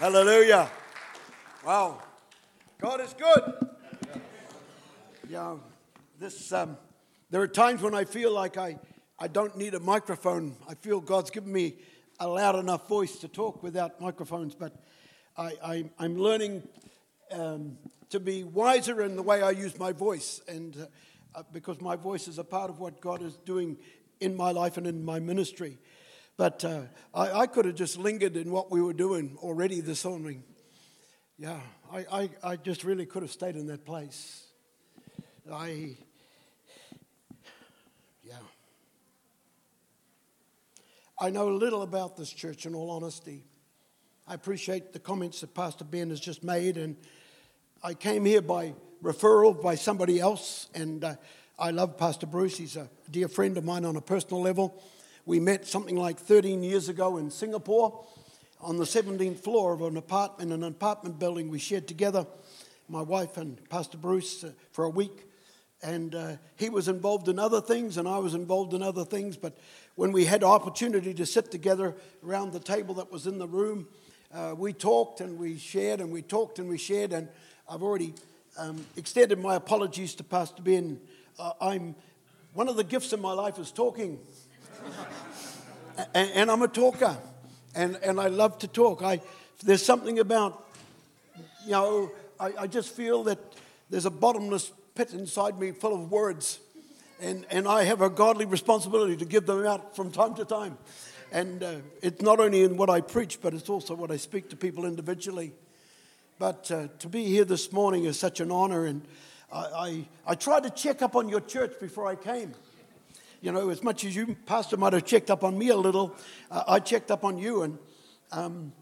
Hallelujah. Wow. God is good. Yeah, this, um, there are times when I feel like I, I don't need a microphone. I feel God's given me a loud enough voice to talk without microphones, but I, am learning um, to be wiser in the way I use my voice, and uh, because my voice is a part of what God is doing in my life and in my ministry. But uh, I, I, could have just lingered in what we were doing already this morning. Yeah, I, I, I just really could have stayed in that place. I, yeah. I know little about this church, in all honesty. I appreciate the comments that Pastor Ben has just made, and I came here by referral by somebody else, and uh, I love Pastor Bruce. He's a dear friend of mine on a personal level. We met something like 13 years ago in Singapore on the 17th floor of an apartment, an apartment building we shared together, my wife and Pastor Bruce, uh, for a week. And uh, he was involved in other things, and I was involved in other things. But when we had opportunity to sit together around the table that was in the room, uh, we talked and we shared and we talked and we shared. And I've already um, extended my apologies to Pastor Ben. Uh, I'm one of the gifts in my life is talking and, and, I'm a talker, and, and I love to talk. I, there's something about, you know, I, I just feel that there's a bottomless pit inside me full of words, and, and I have a godly responsibility to give them out from time to time. And uh, it's not only in what I preach, but it's also what I speak to people individually. But uh, to be here this morning is such an honor, and I, I, I tried to check up on your church before I came you know, as much as you, Pastor, might have checked up on me a little, uh, I checked up on you. And um,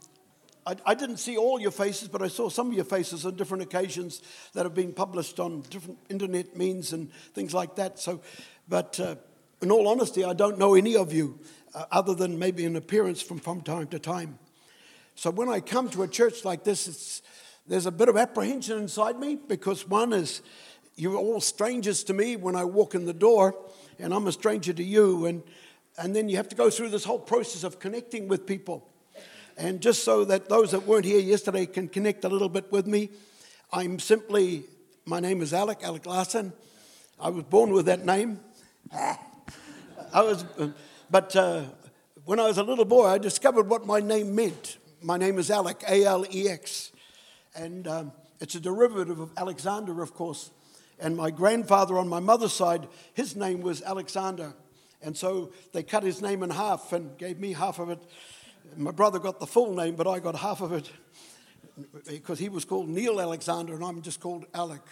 I, I, didn't see all your faces, but I saw some of your faces on different occasions that have been published on different internet means and things like that. So, but uh, in all honesty, I don't know any of you uh, other than maybe an appearance from, from time to time. So when I come to a church like this, there's a bit of apprehension inside me because one is you're all strangers to me when I walk in the door and I'm a stranger to you. And, and then you have to go through this whole process of connecting with people. And just so that those that weren't here yesterday can connect a little bit with me, I'm simply, my name is Alex, Alex Larsen. I was born with that name. I was, but uh, when I was a little boy, I discovered what my name meant. My name is Alex, A L E X. And um, it's a derivative of Alexander, of course. And my grandfather on my mother's side, his name was Alexander. And so they cut his name in half and gave me half of it. My brother got the full name, but I got half of it because he was called Neil Alexander and I'm just called Alex.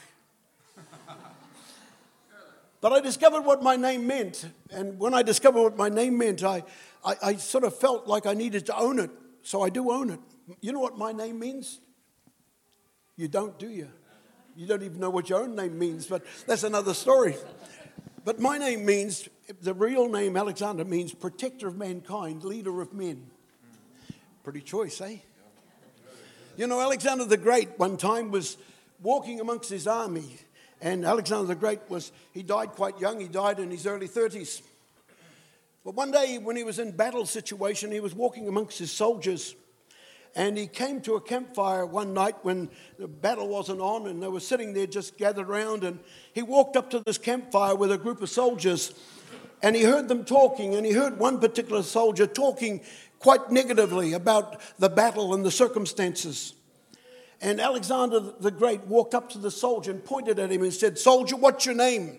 but I discovered what my name meant. And when I discovered what my name meant, I, I, I sort of felt like I needed to own it. So I do own it. You know what my name means? You don't, do you? You don't even know what your own name means, but that's another story. But my name means, the real name Alexander means protector of mankind, leader of men. Pretty choice, eh? You know, Alexander the Great one time was walking amongst his army, and Alexander the Great was, he died quite young, he died in his early 30s. But one day when he was in battle situation, he was walking amongst his soldiers and he came to a campfire one night when the battle wasn't on, and they were sitting there just gathered around. And he walked up to this campfire with a group of soldiers, and he heard them talking. And he heard one particular soldier talking quite negatively about the battle and the circumstances. And Alexander the Great walked up to the soldier and pointed at him and said, Soldier, what's your name?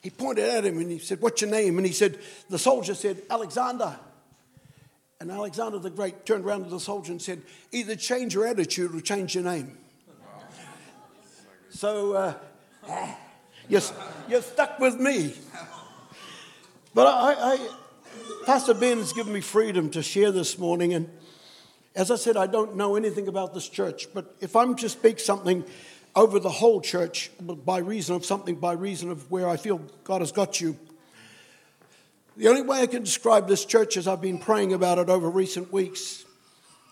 He pointed at him and he said, What's your name? And he said, The soldier said, Alexander. And Alexander the Great turned around to the soldier and said, Either change your attitude or change your name. So uh, you're, you're stuck with me. But I, I, Pastor Ben has given me freedom to share this morning. And as I said, I don't know anything about this church. But if I'm to speak something over the whole church by reason of something, by reason of where I feel God has got you, the only way I can describe this church is I've been praying about it over recent weeks,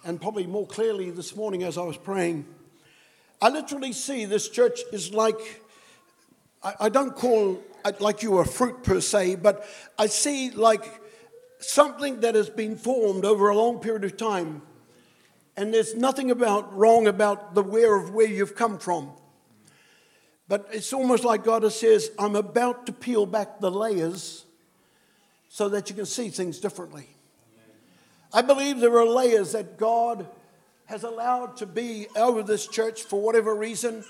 and probably more clearly this morning as I was praying, I literally see this church is like, I, I don't call like you a fruit per se, but I see like something that has been formed over a long period of time And there's nothing about wrong about the where of where you've come from. But it's almost like God says, I'm about to peel back the layers so that you can see things differently. I believe there are layers that God has allowed to be over this church for whatever reason.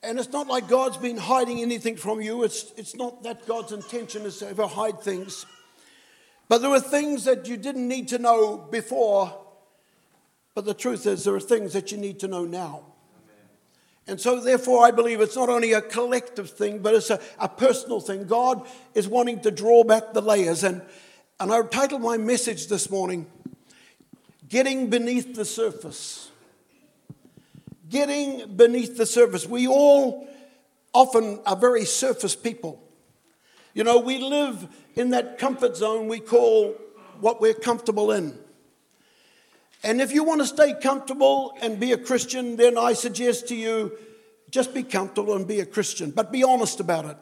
And it's not like God's been hiding anything from you. It's, it's not that God's intention is to ever hide things. But there were things that you didn't need to know before. But the truth is, there are things that you need to know now. And so, therefore, I believe it's not only a collective thing, but it's a, a personal thing. God is wanting to draw back the layers. And, and I titled my message this morning, Getting Beneath the Surface. Getting beneath the surface. We all often are very surface people. You know, we live in that comfort zone we call what we're comfortable in. And if you want to stay comfortable and be a Christian, then I suggest to you just be comfortable and be a Christian, but be honest about it.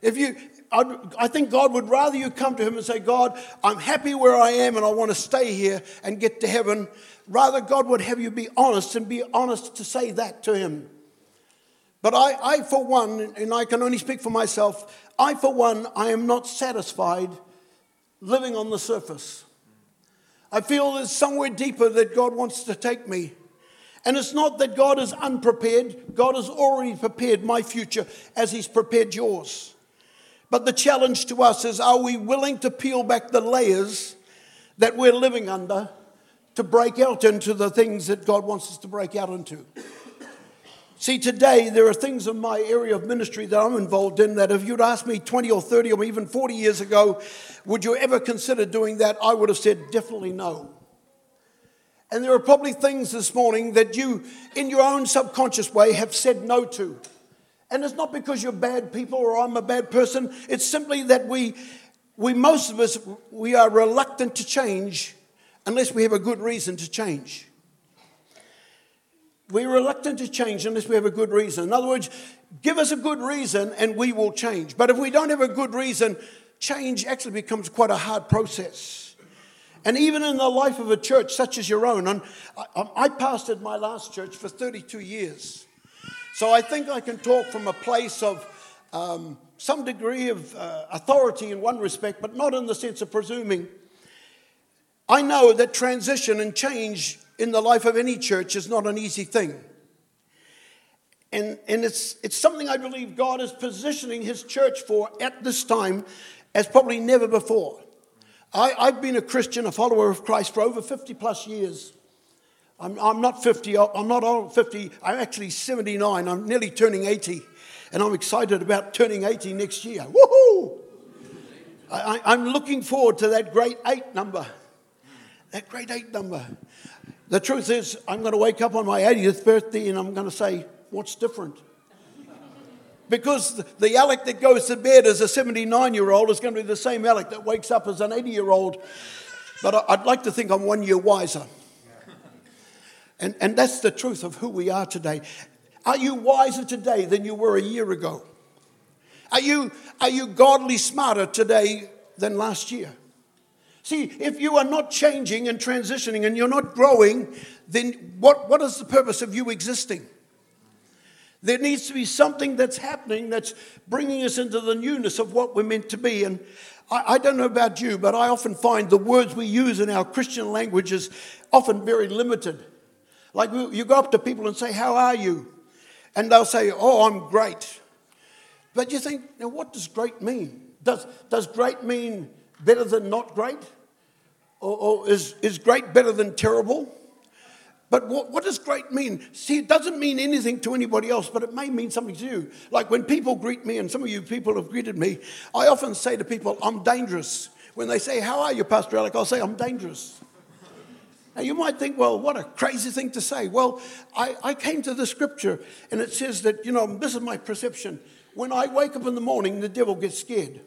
If you, I think God would rather you come to Him and say, God, I'm happy where I am and I want to stay here and get to heaven. Rather, God would have you be honest and be honest to say that to Him. But I, I, for one, and I can only speak for myself, I, for one, I am not satisfied living on the surface. I feel there's somewhere deeper that God wants to take me. And it's not that God is unprepared, God has already prepared my future as He's prepared yours. But the challenge to us is are we willing to peel back the layers that we're living under to break out into the things that God wants us to break out into? See, today there are things in my area of ministry that I'm involved in that if you'd asked me 20 or 30 or even 40 years ago, would you ever consider doing that? I would have said definitely no. And there are probably things this morning that you, in your own subconscious way, have said no to. And it's not because you're bad people or I'm a bad person. It's simply that we, we most of us, we are reluctant to change unless we have a good reason to change. We're reluctant to change unless we have a good reason. In other words, give us a good reason and we will change. But if we don't have a good reason, change actually becomes quite a hard process. And even in the life of a church such as your own, I, I pastored my last church for 32 years. So I think I can talk from a place of um, some degree of uh, authority in one respect, but not in the sense of presuming. I know that transition and change in the life of any church is not an easy thing. And, and it's, it's something I believe God is positioning His church for at this time as probably never before. I, I've been a Christian, a follower of Christ for over 50 plus years. I'm, I'm not 50, I'm not old 50, I'm actually 79, I'm nearly turning 80. And I'm excited about turning 80 next year. Woohoo! I, I'm looking forward to that great eight number. That great eight number. The truth is, I'm going to wake up on my 80th birthday and I'm going to say, What's different? Because the Alex that goes to bed as a 79 year old is going to be the same Alex that wakes up as an 80 year old. But I'd like to think I'm one year wiser. And, and that's the truth of who we are today. Are you wiser today than you were a year ago? Are you, are you godly smarter today than last year? See, if you are not changing and transitioning and you're not growing, then what, what is the purpose of you existing? There needs to be something that's happening that's bringing us into the newness of what we're meant to be. And I, I don't know about you, but I often find the words we use in our Christian language is often very limited. Like you go up to people and say, How are you? And they'll say, Oh, I'm great. But you think, now what does great mean? Does, does great mean better than not great? Or, or is, is great better than terrible? But what, what, does great mean? See, it doesn't mean anything to anybody else, but it may mean something to you. Like when people greet me, and some of you people have greeted me, I often say to people, I'm dangerous. When they say, How are you, Pastor Alex? I'll say, I'm dangerous. Now, you might think, well, what a crazy thing to say. Well, I, I came to the scripture, and it says that, you know, this is my perception. When I wake up in the morning, the devil gets scared.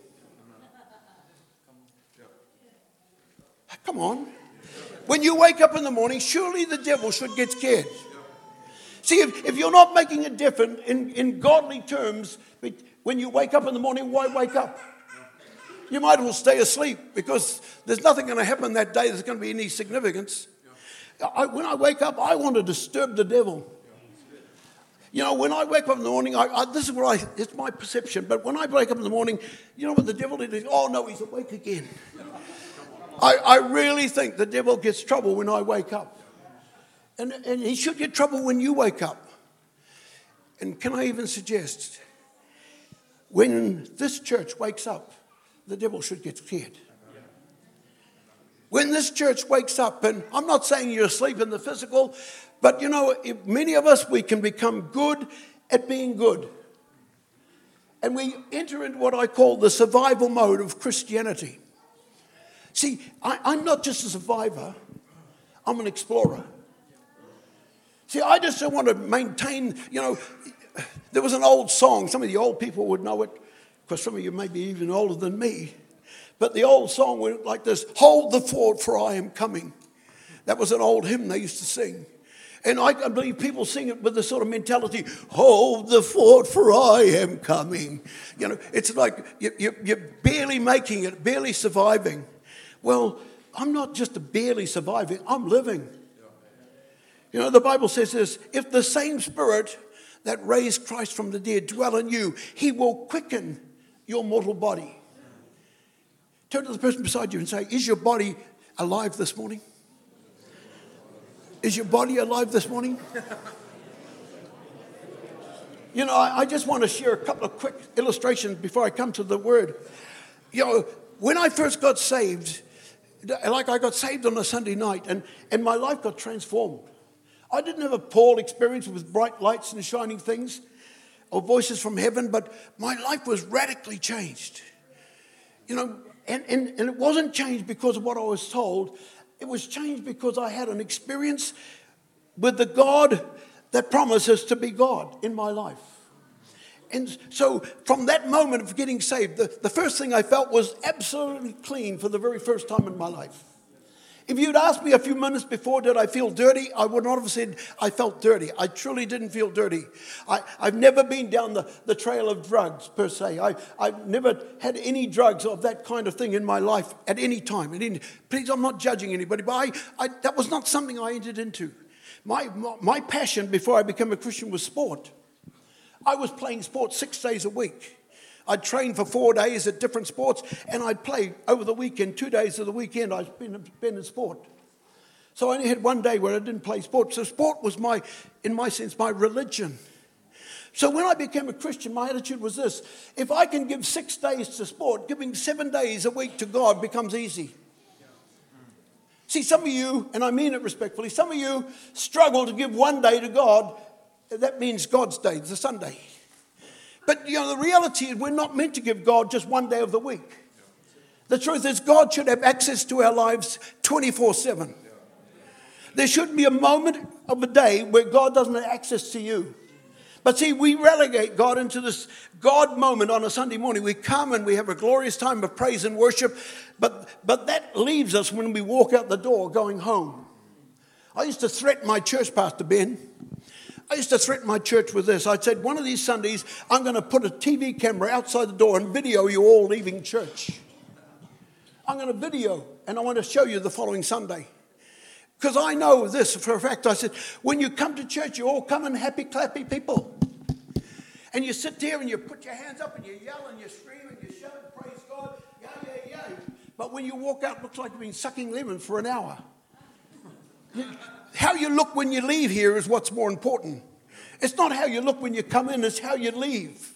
Come on. When you wake up in the morning, surely the devil should get scared. See, if, if you're not making a difference in, in godly terms, when you wake up in the morning, why wake up? You might as well stay asleep because there's nothing going to happen that day that's going to be any significance. I, when I wake up, I want to disturb the devil. You know, when I wake up in the morning, I, I, this is what I, it's my perception, but when I wake up in the morning, you know what the devil did? Oh no, he's awake again. I, I really think the devil gets trouble when I wake up. And, and he should get trouble when you wake up. And can I even suggest, when this church wakes up, the devil should get scared. When this church wakes up, and I'm not saying you're asleep in the physical, but you know, many of us, we can become good at being good. And we enter into what I call the survival mode of Christianity. See, I, am not just a survivor, I'm an explorer. See, I just don't want to maintain, you know, there was an old song, some of the old people would know it, because some of you may be even older than me. But the old song went like this Hold the fort, for I am coming. That was an old hymn they used to sing. And I believe people sing it with the sort of mentality, hold the fort for I am coming. You know, it's like you're barely making it, barely surviving. Well, I'm not just barely surviving, I'm living. You know, the Bible says this if the same spirit that raised Christ from the dead dwell in you, he will quicken your mortal body. Turn to the person beside you and say, Is your body alive this morning? Is your body alive this morning? You know, I, I, just want to share a couple of quick illustrations before I come to the word. You know, when I first got saved, like I got saved on a Sunday night and, and my life got transformed. I didn't have a Paul experience with bright lights and shining things or voices from heaven, but my life was radically changed. You know, and, and, and it wasn't changed because of what I was told, it was changed because I had an experience with the God that promises to be God in my life. And so, from that moment of getting saved, the, the first thing I felt was absolutely clean for the very first time in my life. If you'd asked me a few minutes before, did I feel dirty? I would not have said I felt dirty. I truly didn't feel dirty. I, have never been down the, the trail of drugs per se. I, I've never had any drugs of that kind of thing in my life at any time. Any, please, I'm not judging anybody, but I, I, that was not something I entered into. My, my, my passion before I became a Christian was sport. I was playing sports six days a week. I'd train for four days at different sports, and I'd play over the weekend, two days of the weekend, I'd been, been in sport. So I only had one day where I didn't play sport. So sport was my, in my sense, my religion. So when I became a Christian, my attitude was this if I can give six days to sport, giving seven days a week to God becomes easy. See, some of you, and I mean it respectfully, some of you struggle to give one day to God. That means God's day, the Sunday. But you know, the reality is we're not meant to give God just one day of the week. The truth is, God should have access to our lives 24 7. There shouldn't be a moment of a day where God doesn't have access to you. But see, we relegate God into this God moment on a Sunday morning. We come and we have a glorious time of praise and worship, but, but that leaves us when we walk out the door going home. I used to threaten my church pastor, Ben. I used to threaten my church with this. I'd said, one of these Sundays, I'm going to put a TV camera outside the door and video you all leaving church. I'm going to video, and I want to show you the following Sunday. Because I know this for a fact. I said, when you come to church, you all come in happy, clappy people. And you sit there and you put your hands up and you yell and you scream and you shout, praise God, yeah, yeah, yeah. But when you walk out, it looks like you've been sucking lemon for an hour. How you look when you leave here is what's more important. It's not how you look when you come in, it's how you leave.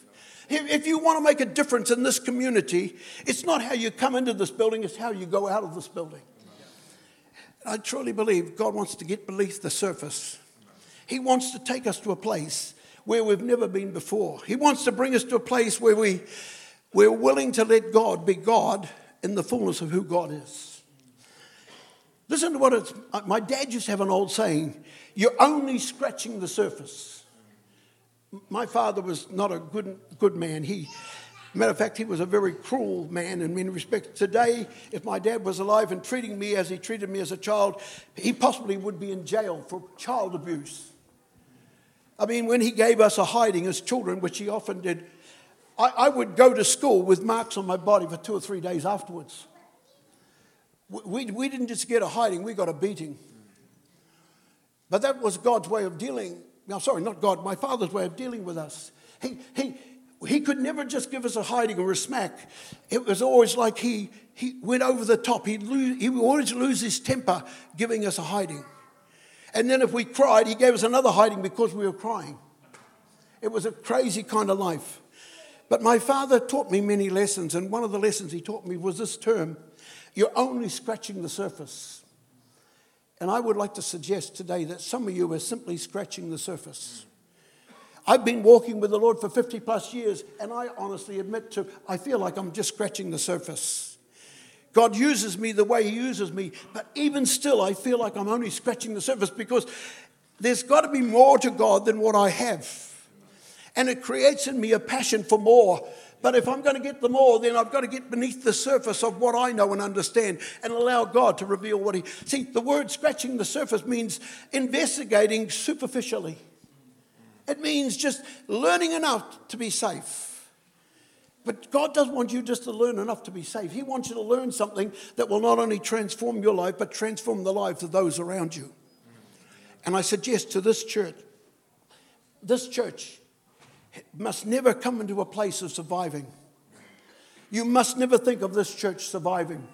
If you want to make a difference in this community, it's not how you come into this building, it's how you go out of this building. I truly believe God wants to get beneath the surface. He wants to take us to a place where we've never been before. He wants to bring us to a place where we, we're willing to let God be God in the fullness of who God is. Listen to what it's. Uh, my dad used to have an old saying you're only scratching the surface. My father was not a good, good man. He, matter of fact, he was a very cruel man in many respects. Today, if my dad was alive and treating me as he treated me as a child, he possibly would be in jail for child abuse. I mean, when he gave us a hiding as children, which he often did, I, I would go to school with marks on my body for two or three days afterwards. We, we didn't just get a hiding, we got a beating. But that was God's way of dealing. No, sorry, not God, my father's way of dealing with us. He, he, he could never just give us a hiding or a smack. It was always like he, he went over the top. He'd lose, he would always lose his temper giving us a hiding. And then if we cried, he gave us another hiding because we were crying. It was a crazy kind of life. But my father taught me many lessons, and one of the lessons he taught me was this term you're only scratching the surface. And I would like to suggest today that some of you are simply scratching the surface. I've been walking with the Lord for 50 plus years, and I honestly admit to, I feel like I'm just scratching the surface. God uses me the way He uses me, but even still, I feel like I'm only scratching the surface because there's got to be more to God than what I have. And it creates in me a passion for more. But if I'm going to get the more, then I've got to get beneath the surface of what I know and understand and allow God to reveal what He. See, the word scratching the surface means investigating superficially. It means just learning enough to be safe. But God doesn't want you just to learn enough to be safe. He wants you to learn something that will not only transform your life, but transform the lives of those around you. And I suggest to this church, this church must never come into a place of surviving. You must never think of this church surviving.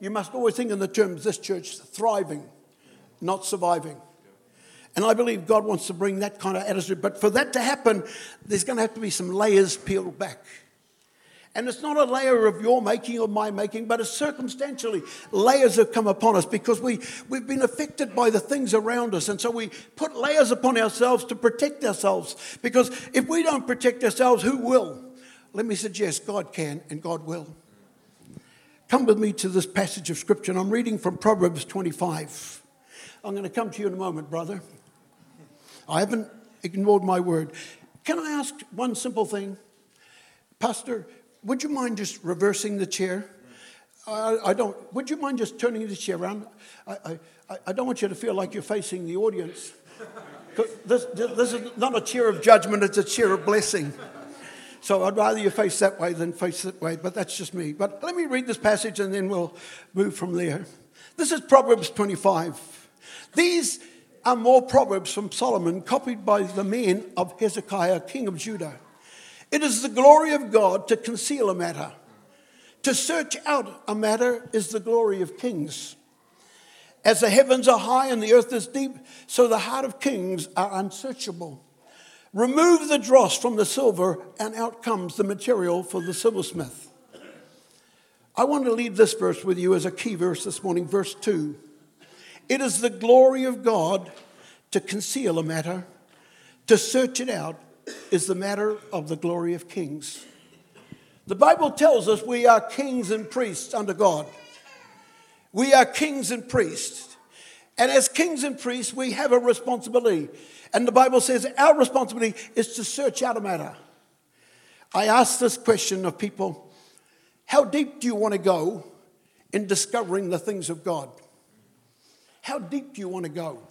You must always think in the terms this church thriving, not surviving. And I believe God wants to bring that kind of attitude. But for that to happen, there's going to have to be some layers peeled back. And it's not a layer of your making or my making, but it's circumstantially layers have come upon us because we, we've been affected by the things around us. And so we put layers upon ourselves to protect ourselves. Because if we don't protect ourselves, who will? Let me suggest God can and God will. Come with me to this passage of Scripture, and I'm reading from Proverbs 25. I'm going to come to you in a moment, brother. I haven't ignored my word. Can I ask one simple thing? Pastor, would you mind just reversing the chair? I, I don't. Would you mind just turning the chair around? I, I, I don't want you to feel like you're facing the audience. This, this is not a chair of judgment, it's a chair of blessing. So I'd rather you face that way than face that way, but that's just me. But let me read this passage and then we'll move from there. This is Proverbs 25. These are more proverbs from Solomon copied by the men of Hezekiah, king of Judah. It is the glory of God to conceal a matter. To search out a matter is the glory of kings. As the heavens are high and the earth is deep, so the heart of kings are unsearchable. Remove the dross from the silver, and out comes the material for the silversmith. I want to leave this verse with you as a key verse this morning, verse 2. It is the glory of God to conceal a matter, to search it out is the matter of the glory of kings. The Bible tells us we are kings and priests under God. We are kings and priests. And as kings and priests, we have a responsibility. And the Bible says our responsibility is to search out a matter. I ask this question of people How deep do you want to go in discovering the things of God? How deep do you want to go?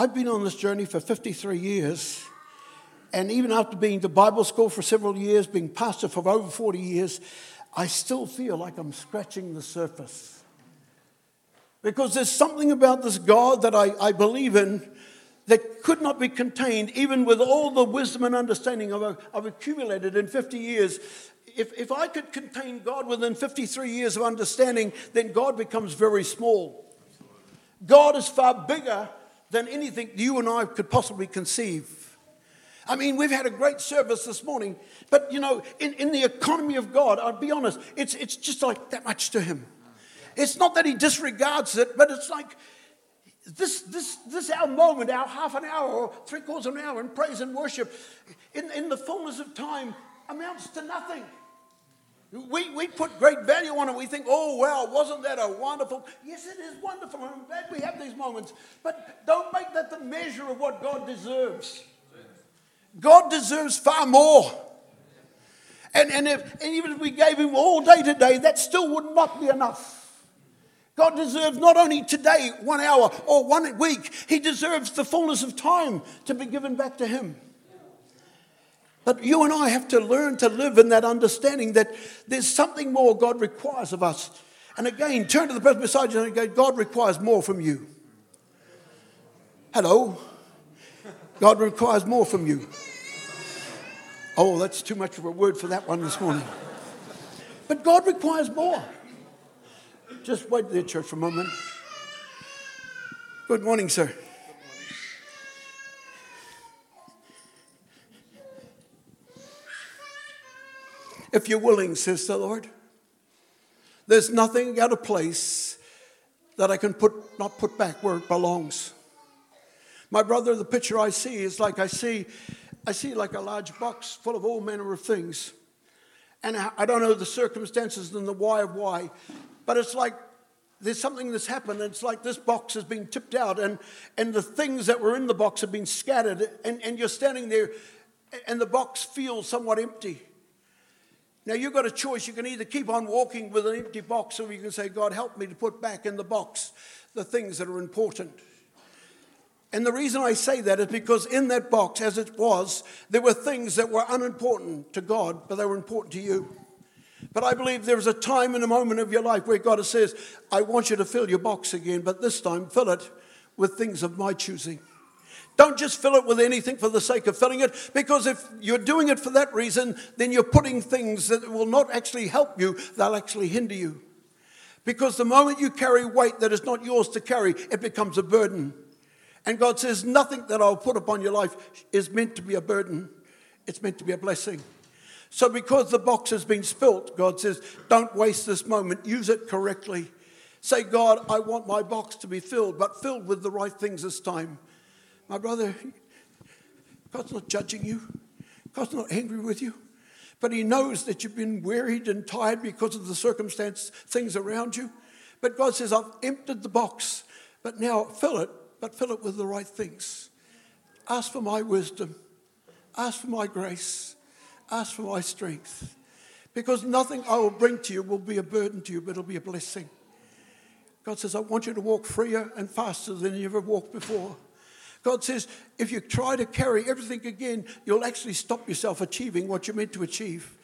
I've been on this journey for 53 years. And even after being to Bible school for several years, being pastor for over 40 years, I still feel like I'm scratching the surface. Because there's something about this God that I, I believe in that could not be contained, even with all the wisdom and understanding I've, I've accumulated in 50 years if, if I could contain God within 53 years of understanding, then God becomes very small. God is far bigger than anything you and I could possibly conceive. I mean, we've had a great service this morning, but you know, in, in the economy of God, I'll be honest, it's, it's just like that much to Him. It's not that He disregards it, but it's like this, this, this our moment, our half an hour or three quarters of an hour in praise and worship, in, in the fullness of time, amounts to nothing. We, we put great value on it. We think, oh, well, wasn't that a wonderful? Yes, it is wonderful. I'm glad we have these moments. But don't make that the measure of what God deserves. God deserves far more. And, and, if, and even if we gave him all day today, that still would not be enough. God deserves not only today, one hour, or one week, he deserves the fullness of time to be given back to him. But you and I have to learn to live in that understanding that there's something more God requires of us. And again, turn to the person beside you and go, God requires more from you. Hello? God requires more from you. Oh, that's too much of a word for that one this morning. But God requires more. Just wait there, church, for a moment. Good morning, sir. If you're willing, says the Lord, there's nothing out of place that I can put, not put back where it belongs. My brother, the picture I see is like I see, I see like a large box full of all manner of things. And I don't know the circumstances and the why of why, but it's like there's something that's happened. And It's like this box has been tipped out, and, and the things that were in the box have been scattered, and, and you're standing there, and the box feels somewhat empty. Now, you've got a choice. You can either keep on walking with an empty box, or you can say, God, help me to put back in the box the things that are important. And the reason I say that is because in that box, as it was, there were things that were unimportant to God, but they were important to you. But I believe there's a time and a moment of your life where God says, I want you to fill your box again, but this time fill it with things of my choosing. Don't just fill it with anything for the sake of filling it, because if you're doing it for that reason, then you're putting things that will not actually help you, they'll actually hinder you. Because the moment you carry weight that is not yours to carry, it becomes a burden. And God says, Nothing that I'll put upon your life is meant to be a burden, it's meant to be a blessing. So, because the box has been spilt, God says, Don't waste this moment, use it correctly. Say, God, I want my box to be filled, but filled with the right things this time. My brother, God's not judging you, God's not angry with you. But he knows that you've been wearied and tired because of the circumstance, things around you. But God says, I've emptied the box, but now fill it but fill it with the right things. Ask for my wisdom. Ask for my grace. Ask for my strength. Because nothing I will bring to you will be a burden to you, but it'll be a blessing. God says, I want you to walk freer and faster than you ever walked before. God says, if you try to carry everything again, you'll actually stop yourself achieving what you're meant to achieve.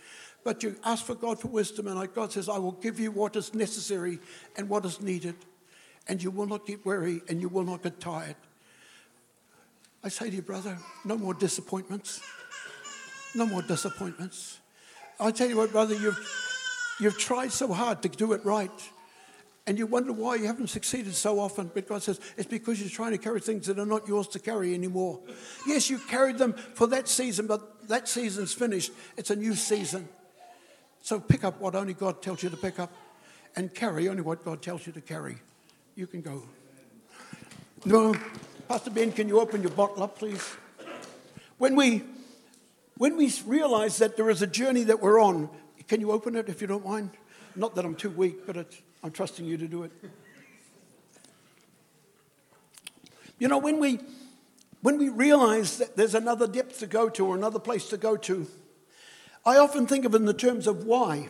But you ask for God for wisdom, and God says, I will give you what is necessary and what is needed and you will not get weary and you will not get tired. I say to you, brother, no more disappointments. No more disappointments. I tell you what, brother, you've, you've tried so hard to do it right. And you wonder why you haven't succeeded so often. But God says it's because you're trying to carry things that are not yours to carry anymore. Yes, you carried them for that season, but that season's finished. It's a new season. So pick up what only God tells you to pick up and carry only what God tells you to carry. You can go. No, Pastor Ben, can you open your bottle up, please? When we, when we realize that there is a journey that we're on, can you open it if you don't mind? Not that I'm too weak, but I'm trusting you to do it. You know, when we, when we realize that there's another depth to go to or another place to go to, I often think of it in the terms of why.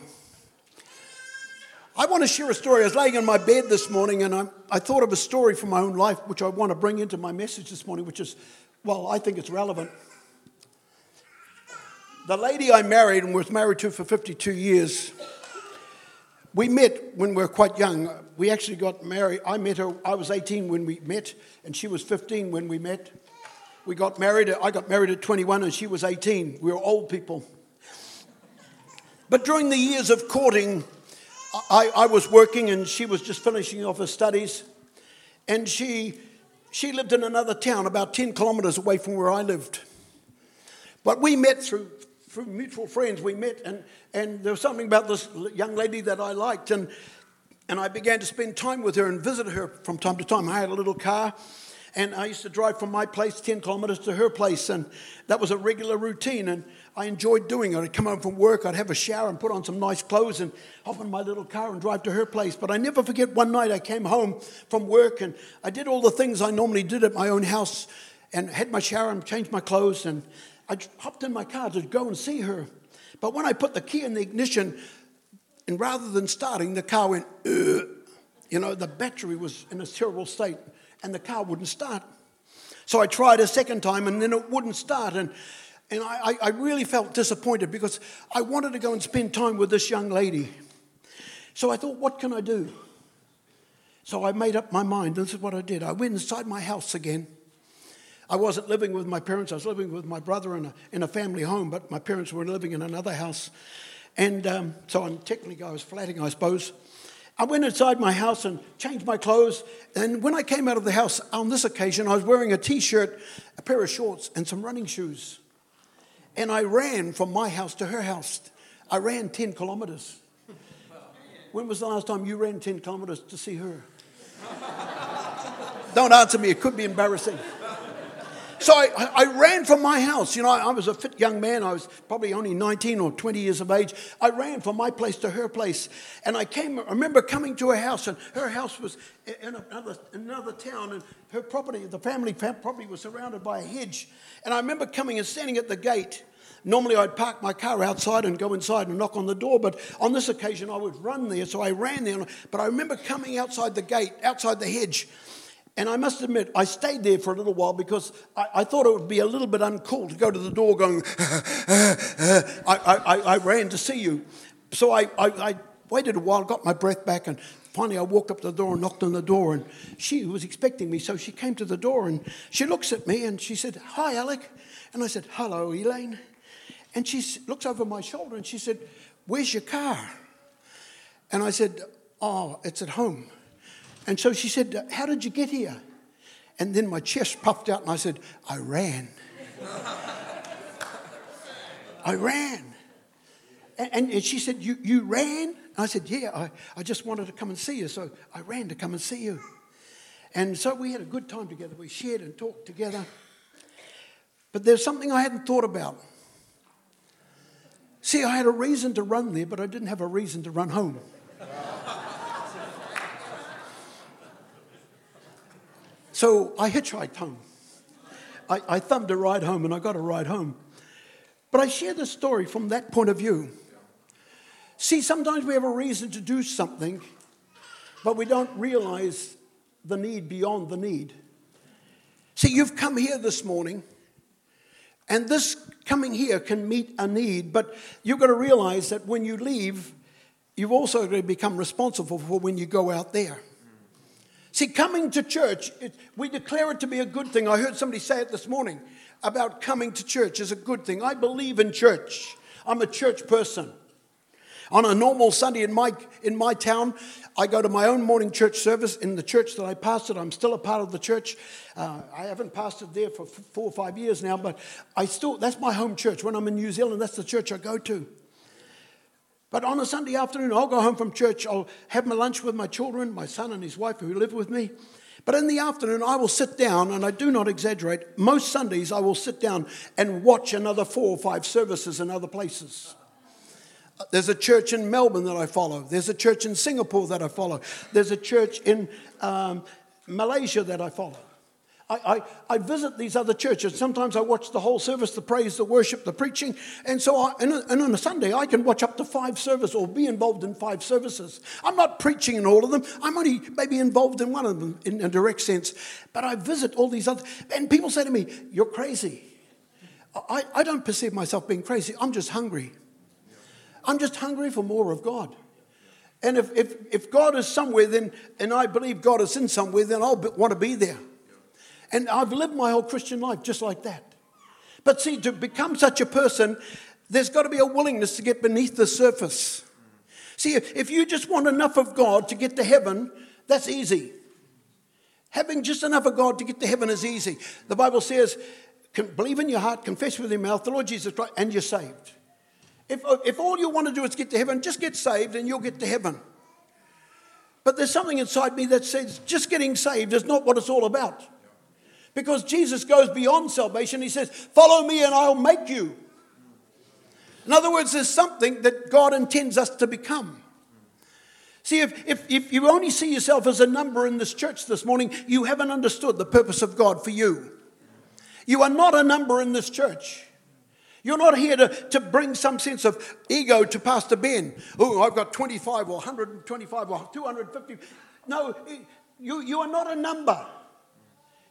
I want to share a story. I was laying in my bed this morning and I, I thought of a story from my own life, which I want to bring into my message this morning, which is, well, I think it's relevant. The lady I married and was married to for 52 years, we met when we were quite young. We actually got married. I met her, I was 18 when we met, and she was 15 when we met. We got married, I got married at 21 and she was 18. We were old people. But during the years of courting, I, I was working and she was just finishing off her studies. And she, she lived in another town about 10 kilometers away from where I lived. But we met through, through mutual friends. We met, and, and there was something about this young lady that I liked. And, and I began to spend time with her and visit her from time to time. I had a little car, and I used to drive from my place 10 kilometers to her place, and that was a regular routine. And I enjoyed doing it. I'd come home from work, I'd have a shower and put on some nice clothes and hop in my little car and drive to her place. But I never forget one night I came home from work and I did all the things I normally did at my own house and had my shower and changed my clothes and I hopped in my car to go and see her. But when I put the key in the ignition, and rather than starting, the car went, Ugh. you know, the battery was in a terrible state and the car wouldn't start. So I tried a second time and then it wouldn't start. And and I, I really felt disappointed because I wanted to go and spend time with this young lady. So I thought, what can I do? So I made up my mind. This is what I did. I went inside my house again I wasn't living with my parents, I was living with my brother in a, in a family home, but my parents were living in another house. And um, so I'm, technically I was flatting, I suppose. I went inside my house and changed my clothes. And when I came out of the house on this occasion, I was wearing a t shirt, a pair of shorts, and some running shoes. And I ran from my house to her house. I ran 10 kilometers. When was the last time you ran 10 kilometers to see her? Don't answer me, it could be embarrassing. So I, I, ran from my house. You know, I, was a fit young man. I was probably only 19 or 20 years of age. I ran from my place to her place. And I came, I remember coming to her house, and her house was in another, another town, and her property, the family property, was surrounded by a hedge. And I remember coming and standing at the gate. Normally, I'd park my car outside and go inside and knock on the door, but on this occasion, I would run there. So I ran there. But I remember coming outside the gate, outside the hedge, and I must admit, I stayed there for a little while because I, I thought it would be a little bit uncool to go to the door going, I, I, I, ran to see you. So I, I, waited a while, got my breath back, and finally I walked up to the door and knocked on the door. And she was expecting me, so she came to the door and she looks at me and she said, Hi, Alex. And I said, Hello, Elaine. And she looks over my shoulder and she said, Where's your car? And I said, Oh, it's at home. And so she said, How did you get here? And then my chest puffed out and I said, I ran. I ran. And, and, she said, you, you ran? I said, Yeah, I, I just wanted to come and see you. So I ran to come and see you. And so we had a good time together. We shared and talked together. But there's something I hadn't thought about. See, I had a reason to run there, but I didn't have a reason to run home. So I hitchhiked home. I, I thumbed a ride home and I got a ride home. But I share this story from that point of view. See, sometimes we have a reason to do something, but we don't realize the need beyond the need. See, you've come here this morning, and this coming here can meet a need, but you've got to realize that when you leave, you've also got to become responsible for when you go out there. See, coming to church, it, we declare it to be a good thing. I heard somebody say it this morning about coming to church is a good thing. I believe in church. I'm a church person. On a normal Sunday in my, in my town, I go to my own morning church service in the church that I pastored. I'm still a part of the church. Uh, I haven't pastored there for four or five years now, but I still, that's my home church. When I'm in New Zealand, that's the church I go to. But on a Sunday afternoon, I'll go home from church, I'll have my lunch with my children, my son and his wife who live with me. But in the afternoon, I will sit down, and I do not exaggerate. Most Sundays, I will sit down and watch another four or five services in other places. There's a church in Melbourne that I follow. There's a church in Singapore that I follow. There's a church in um, Malaysia that I follow. I, I, I, visit these other churches. Sometimes I watch the whole service, the praise, the worship, the preaching. And so, I, and, and on a Sunday, I can watch up to five services or be involved in five services. I'm not preaching in all of them. I'm only maybe involved in one of them in a direct sense. But I visit all these other, and people say to me, You're crazy. I, I don't perceive myself being crazy. I'm just hungry. I'm just hungry for more of God. And if, if, if God is somewhere, then, and I believe God is in somewhere, then I'll be, want to be there. And I've lived my whole Christian life just like that. But see, to become such a person, there's got to be a willingness to get beneath the surface. See, if you just want enough of God to get to heaven, that's easy. Having just enough of God to get to heaven is easy. The Bible says, believe in your heart, confess with your mouth the Lord Jesus Christ, and you're saved. If, if all you want to do is get to heaven, just get saved and you'll get to heaven. But there's something inside me that says just getting saved is not what it's all about. Because Jesus goes beyond salvation. He says, Follow me and I'll make you. In other words, there's something that God intends us to become. See, if, if, if you only see yourself as a number in this church this morning, you haven't understood the purpose of God for you. You are not a number in this church. You're not here to, to bring some sense of ego to Pastor Ben. Oh, I've got 25 or 125 or 250. No, you, you are not a number.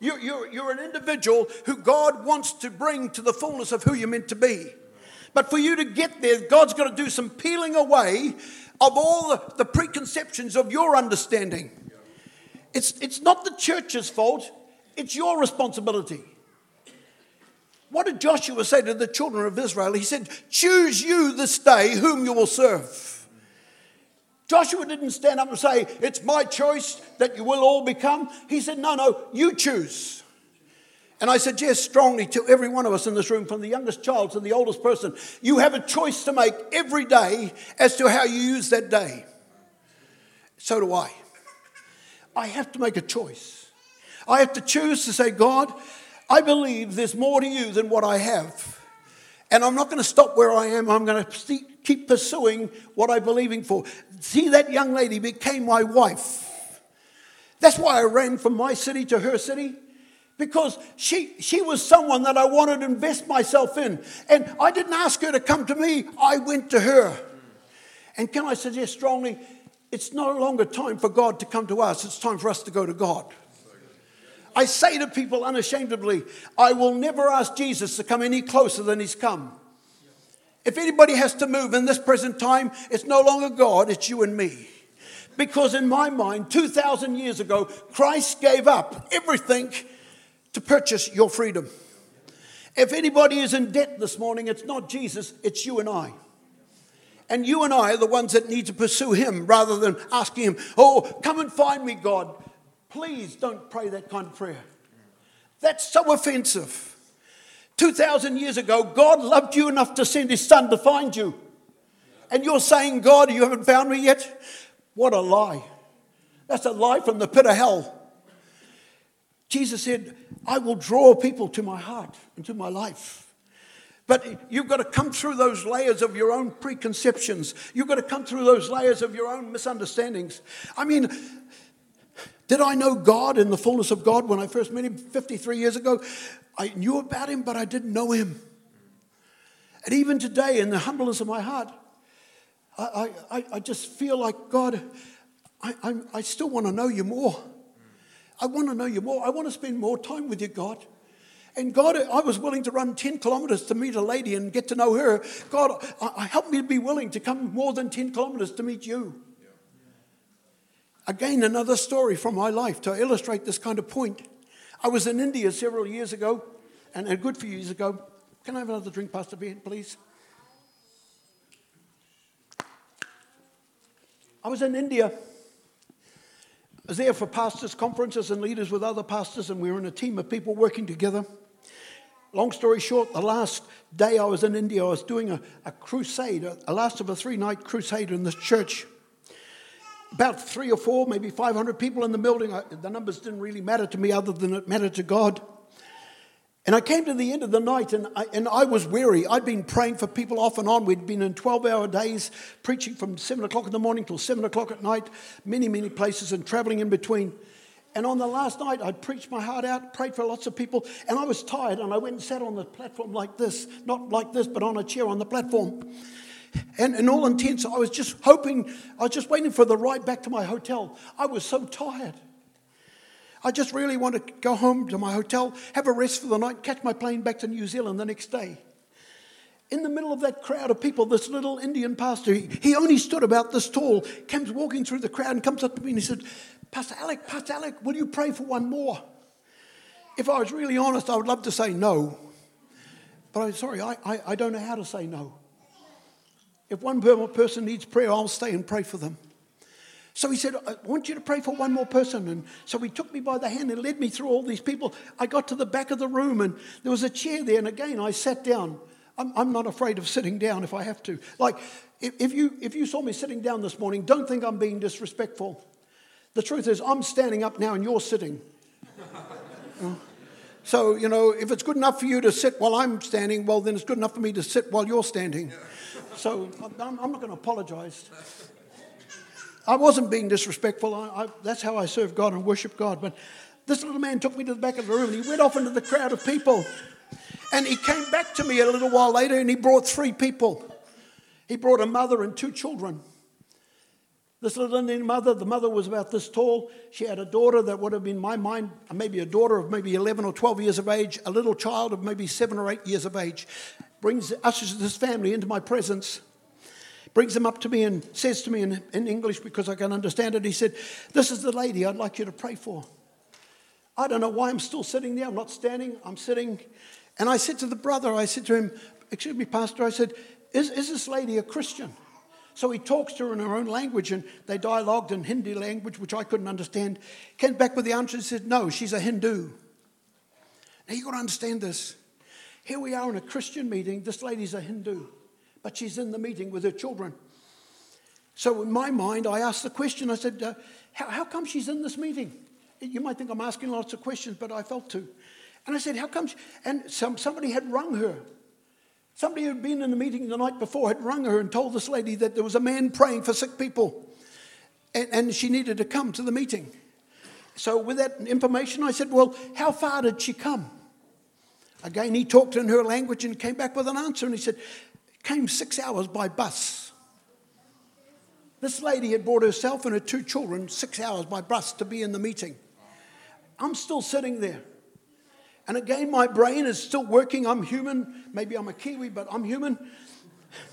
You're, you're, you're an individual who God wants to bring to the fullness of who you're meant to be. But for you to get there, God's got to do some peeling away of all the, the preconceptions of your understanding. It's, it's not the church's fault, it's your responsibility. What did Joshua say to the children of Israel? He said, Choose you this day whom you will serve. Joshua didn't stand up and say, It's my choice that you will all become. He said, No, no, you choose. And I suggest strongly to every one of us in this room, from the youngest child to the oldest person, you have a choice to make every day as to how you use that day. So do I. I have to make a choice. I have to choose to say, God, I believe there's more to you than what I have. And I'm not going to stop where I am. I'm going to keep pursuing what I'm believing for. See, that young lady became my wife. That's why I ran from my city to her city because she, she was someone that I wanted to invest myself in. And I didn't ask her to come to me, I went to her. And can I suggest strongly, it's no longer time for God to come to us, it's time for us to go to God. I say to people unashamedly, I will never ask Jesus to come any closer than he's come. If anybody has to move in this present time, it's no longer God, it's you and me. Because in my mind, 2,000 years ago, Christ gave up everything to purchase your freedom. If anybody is in debt this morning, it's not Jesus, it's you and I. And you and I are the ones that need to pursue Him rather than asking Him, Oh, come and find me, God. Please don't pray that kind of prayer. That's so offensive. 2,000 years ago, God loved you enough to send His Son to find you. And you're saying, God, you haven't found me yet? What a lie. That's a lie from the pit of hell. Jesus said, I will draw people to my heart and to my life. But you've got to come through those layers of your own preconceptions. You've got to come through those layers of your own misunderstandings. I mean, did I know God in the fullness of God when I first met Him 53 years ago? I knew about Him, but I didn't know Him. And even today, in the humbleness of my heart, I, I, I just feel like, God, I, I, I still want to know you more. I want to know you more. I want to spend more time with you, God. And God, I was willing to run 10 kilometers to meet a lady and get to know her. God, I, help me to be willing to come more than 10 kilometers to meet you. Again, another story from my life to illustrate this kind of point. I was in India several years ago, and a good few years ago. Can I have another drink, Pastor Ben, please? I was in India I was there for pastors' conferences and leaders with other pastors, and we were in a team of people working together. Long story short, the last day I was in India, I was doing a, a crusade, a, a last of a three night crusade in this church. About three or four, maybe 500 people in the building. I, the numbers didn't really matter to me other than it mattered to God. And I came to the end of the night and I, and I was weary. I'd been praying for people off and on. We'd been in 12 hour days, preaching from 7 o'clock in the morning till 7 o'clock at night, many, many places, and traveling in between. And on the last night, I'd preached my heart out, prayed for lots of people, and I was tired. And I went and sat on the platform like this not like this, but on a chair on the platform. And in all intents, I was just hoping, I was just waiting for the ride back to my hotel. I was so tired. I just really want to go home to my hotel, have a rest for the night, catch my plane back to New Zealand the next day. In the middle of that crowd of people, this little Indian pastor, he, only stood about this tall, comes walking through the crowd and comes up to me and he said, Pastor Alec, Pastor Alec, will you pray for one more? If I was really honest, I would love to say no. But I'm sorry, I, I, I don't know how to say no. If one person needs prayer, I'll stay and pray for them. So he said, I want you to pray for one more person. And so he took me by the hand and led me through all these people. I got to the back of the room and there was a chair there. And again, I sat down. I'm, I'm not afraid of sitting down if I have to. Like, if, if, you, if you saw me sitting down this morning, don't think I'm being disrespectful. The truth is, I'm standing up now and you're sitting. so, you know, if it's good enough for you to sit while I'm standing, well, then it's good enough for me to sit while you're standing. So I'm, I'm not going to apologize. I wasn't being disrespectful. I, I, that's how I serve God and worship God. But this little man took me to the back of the room and he went off into the crowd of people. And he came back to me a little while later and he brought three people. He brought a mother and two children. This little Indian mother, the mother was about this tall. She had a daughter that would have been, my mind, maybe a daughter of maybe 11 or 12 years of age, a little child of maybe seven or eight years of age. Brings, ushers this family into my presence brings them up to me and says to me in, in English, because I can understand it, he said, This is the lady I'd like you to pray for. I don't know why I'm still sitting there. I'm not standing, I'm sitting. And I said to the brother, I said to him, Excuse me, Pastor, I said, Is, is this lady a Christian? So he talks to her in her own language, and they dialogued in Hindi language, which I couldn't understand. Came back with the answer and said, No, she's a Hindu. Now you've got to understand this. Here we are in a Christian meeting. This lady's a Hindu, but she's in the meeting with her children. So in my mind, I asked the question I said, uh, how, how come she's in this meeting? You might think I'm asking lots of questions, but I felt to. And I said, How come? She? And some, somebody had rung her. Somebody who had been in the meeting the night before had rung her and told this lady that there was a man praying for sick people and, and she needed to come to the meeting. So, with that information, I said, Well, how far did she come? Again, he talked in her language and came back with an answer. And he said, Came six hours by bus. This lady had brought herself and her two children six hours by bus to be in the meeting. I'm still sitting there. And again, my brain is still working. I'm human. Maybe I'm a Kiwi, but I'm human.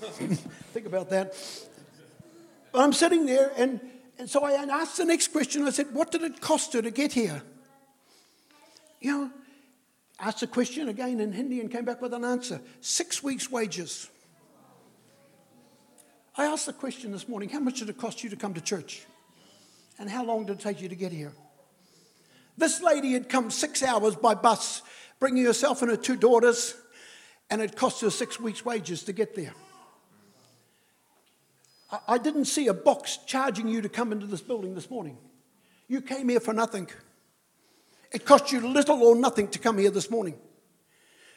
Think about that. But I'm sitting there, and, and so I asked the next question. I said, What did it cost her to get here? You know, asked the question again in Hindi and came back with an answer six weeks' wages. I asked the question this morning how much did it cost you to come to church? And how long did it take you to get here? This lady had come six hours by bus, bringing herself and her two daughters, and it cost her six weeks' wages to get there. I didn't see a box charging you to come into this building this morning. You came here for nothing. It cost you little or nothing to come here this morning.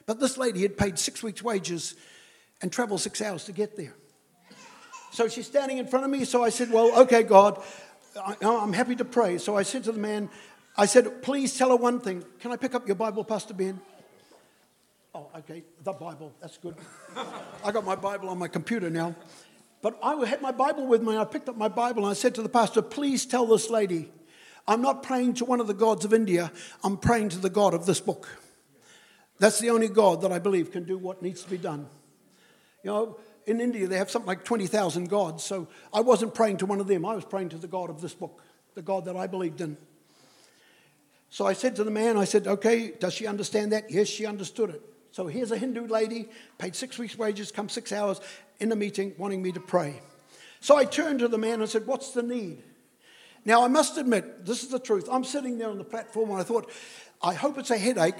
But this lady had paid six weeks' wages and traveled six hours to get there. So she's standing in front of me. So I said, Well, okay, God, I'm happy to pray. So I said to the man, I said, please tell her one thing. Can I pick up your Bible, Pastor Ben? Oh, okay, the Bible. That's good. I got my Bible on my computer now. But I had my Bible with me, I picked up my Bible, and I said to the pastor, please tell this lady, I'm not praying to one of the gods of India, I'm praying to the God of this book. That's the only God that I believe can do what needs to be done. You know, in India, they have something like 20,000 gods, so I wasn't praying to one of them, I was praying to the God of this book, the God that I believed in. So I said to the man, I said, okay, does she understand that? Yes, she understood it. So here's a Hindu lady, paid six weeks' wages, come six hours in the meeting, wanting me to pray. So I turned to the man and said, What's the need? Now, I must admit, this is the truth. I'm sitting there on the platform and I thought, I hope it's a headache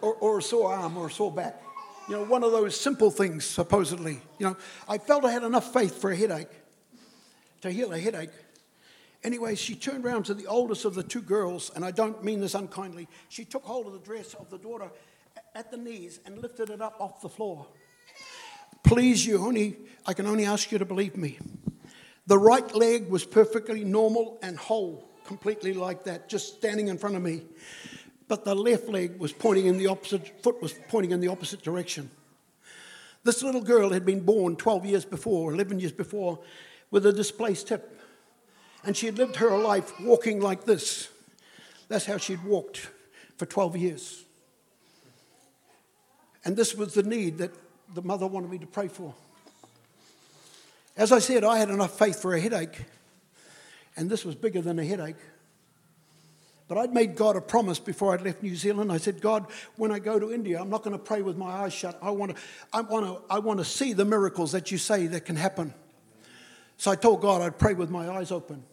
or, or a sore arm or a sore back. You know, one of those simple things, supposedly. You know, I felt I had enough faith for a headache, to heal a headache. Anyway, she turned around to the oldest of the two girls, and I don't mean this unkindly. She took hold of the dress of the daughter at the knees and lifted it up off the floor. Please, you only, I can only ask you to believe me. The right leg was perfectly normal and whole, completely like that, just standing in front of me. But the left leg was pointing in the opposite, foot was pointing in the opposite direction. This little girl had been born 12 years before, 11 years before, with a displaced hip. And she had lived her life walking like this. That's how she'd walked for 12 years. And this was the need that the mother wanted me to pray for. As I said, I had enough faith for a headache, and this was bigger than a headache. But I'd made God a promise before I'd left New Zealand. I said, God, when I go to India, I'm not going to pray with my eyes shut. I want to, I want to, I want to see the miracles that you say that can happen. So I told God I'd pray with my eyes open.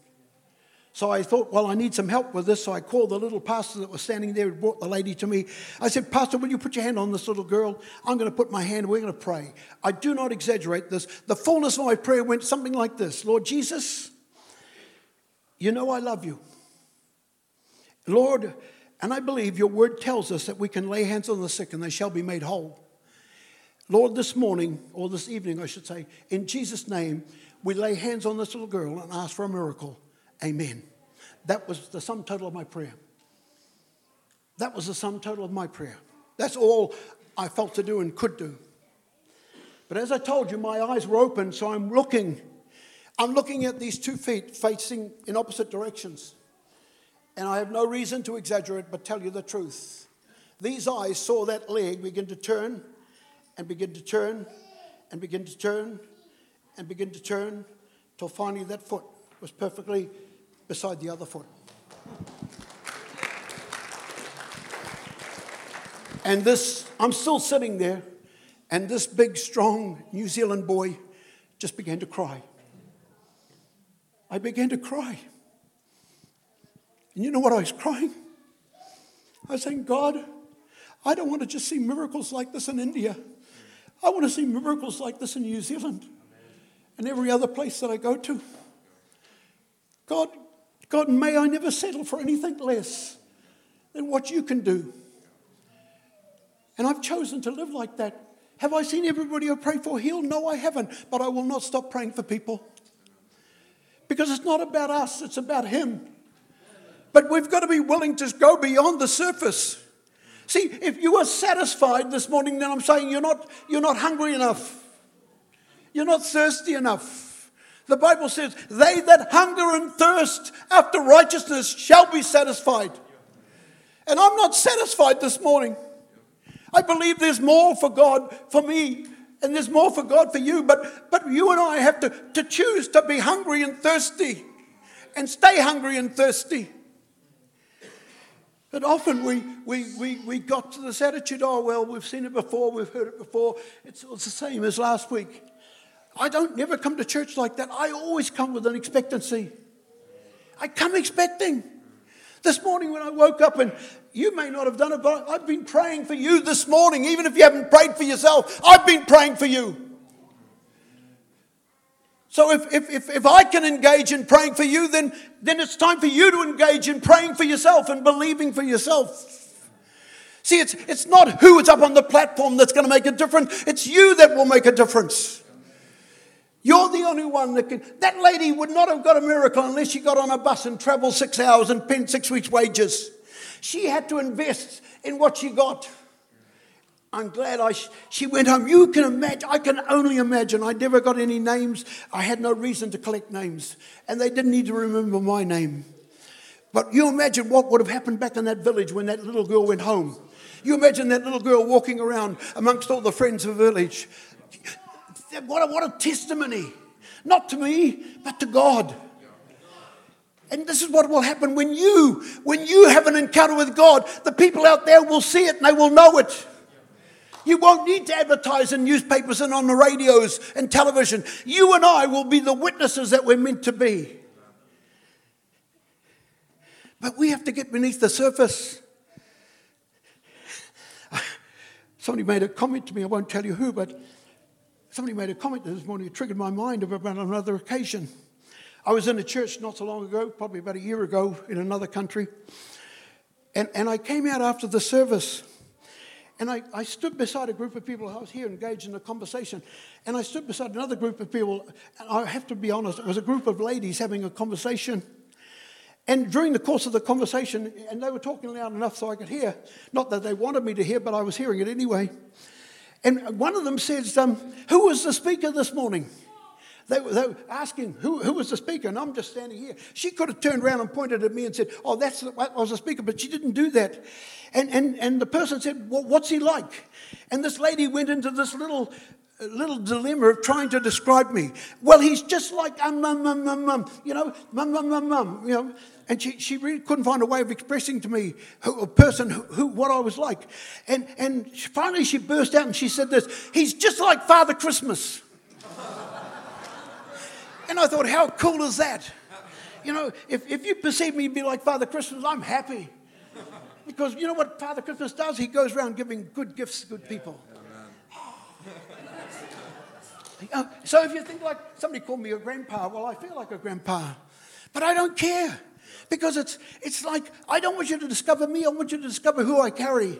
So I thought, well, I need some help with this. So I called the little pastor that was standing there and brought the lady to me. I said, Pastor, will you put your hand on this little girl? I'm going to put my hand, we're going to pray. I do not exaggerate this. The fullness of my prayer went something like this Lord Jesus, you know I love you. Lord, and I believe your word tells us that we can lay hands on the sick and they shall be made whole. Lord, this morning, or this evening, I should say, in Jesus' name, we lay hands on this little girl and ask for a miracle. Amen. That was the sum total of my prayer. That was the sum total of my prayer. That's all I felt to do and could do. But as I told you, my eyes were open, so I'm looking. I'm looking at these two feet facing in opposite directions. And I have no reason to exaggerate, but tell you the truth. These eyes saw that leg begin to turn and begin to turn and begin to turn and begin to turn till finally that foot was perfectly beside the other foot. And this, I'm still sitting there, and this big, strong New Zealand boy just began to cry. I began to cry. And you know what I was crying? I was saying, God, I don't want to just see miracles like this in India. I want to see miracles like this in New Zealand and every other place that I go to. God, God, may I never settle for anything less than what you can do. And I've chosen to live like that. Have I seen everybody I pray for healed? No, I haven't. But I will not stop praying for people. Because it's not about us, it's about Him. But we've got to be willing to go beyond the surface. See, if you are satisfied this morning, then I'm saying you're not, you're not hungry enough. You're not thirsty enough. The Bible says, They that hunger and thirst after righteousness shall be satisfied. And I'm not satisfied this morning. I believe there's more for God for me, and there's more for God for you, but, but you and I have to, to choose to be hungry and thirsty and stay hungry and thirsty. But often we, we, we, we got to this attitude oh, well, we've seen it before, we've heard it before. It's, it's the same as last week. I don't never come to church like that. I always come with an expectancy. I come expecting. This morning when I woke up, and you may not have done it, but I've been praying for you this morning, even if you haven't prayed for yourself. I've been praying for you. So if, if, if, if, I can engage in praying for you, then, then it's time for you to engage in praying for yourself and believing for yourself. See, it's, it's not who is up on the platform that's going to make a difference, it's you that will make a difference. You're the only one that can. That lady would not have got a miracle unless she got on a bus and traveled six hours and paid six weeks' wages. She had to invest in what she got. I'm glad I, she went home. You can imagine, I can only imagine. I never got any names. I had no reason to collect names. And they didn't need to remember my name. But you imagine what would have happened back in that village when that little girl went home. You imagine that little girl walking around amongst all the friends of the village. What a, what a testimony. Not to me, but to God. And this is what will happen when you, when you have an encounter with God, the people out there will see it and they will know it. You won't need to advertise in newspapers and on the radios and television. You and I will be the witnesses that we're meant to be. But we have to get beneath the surface. Somebody made a comment to me, I won't tell you who, but somebody made a comment this morning. It triggered my mind about another occasion. I was in a church not so long ago, probably about a year ago, in another country. And, and I came out after the service and I, I stood beside a group of people. I was here engaged in a conversation. And I stood beside another group of people. And I have to be honest, it was a group of ladies having a conversation. And during the course of the conversation, and they were talking loud enough so I could hear, not that they wanted me to hear, but I was hearing it anyway. And one of them says, um, Who was the speaker this morning? They were, they were asking who, who was the speaker, and I'm just standing here. She could have turned around and pointed at me and said, Oh, that's the, that was the speaker, but she didn't do that. And, and, and the person said, Well, what's he like? And this lady went into this little little dilemma of trying to describe me. Well, he's just like um, mum, mum, mum, mum, you know, mum, mum, mum, mum, you know. And she, she really couldn't find a way of expressing to me who, a person who, who, what I was like. And, and finally she burst out and she said this, he's just like Father Christmas. And I thought, how cool is that? You know, if, if you perceive me to be like Father Christmas, I'm happy. Because you know what Father Christmas does? He goes around giving good gifts to good people. Uh, so if you think like somebody called me a grandpa, well, I feel like a grandpa. But I don't care. Because it's, it's like, I don't want you to discover me, I want you to discover who I carry.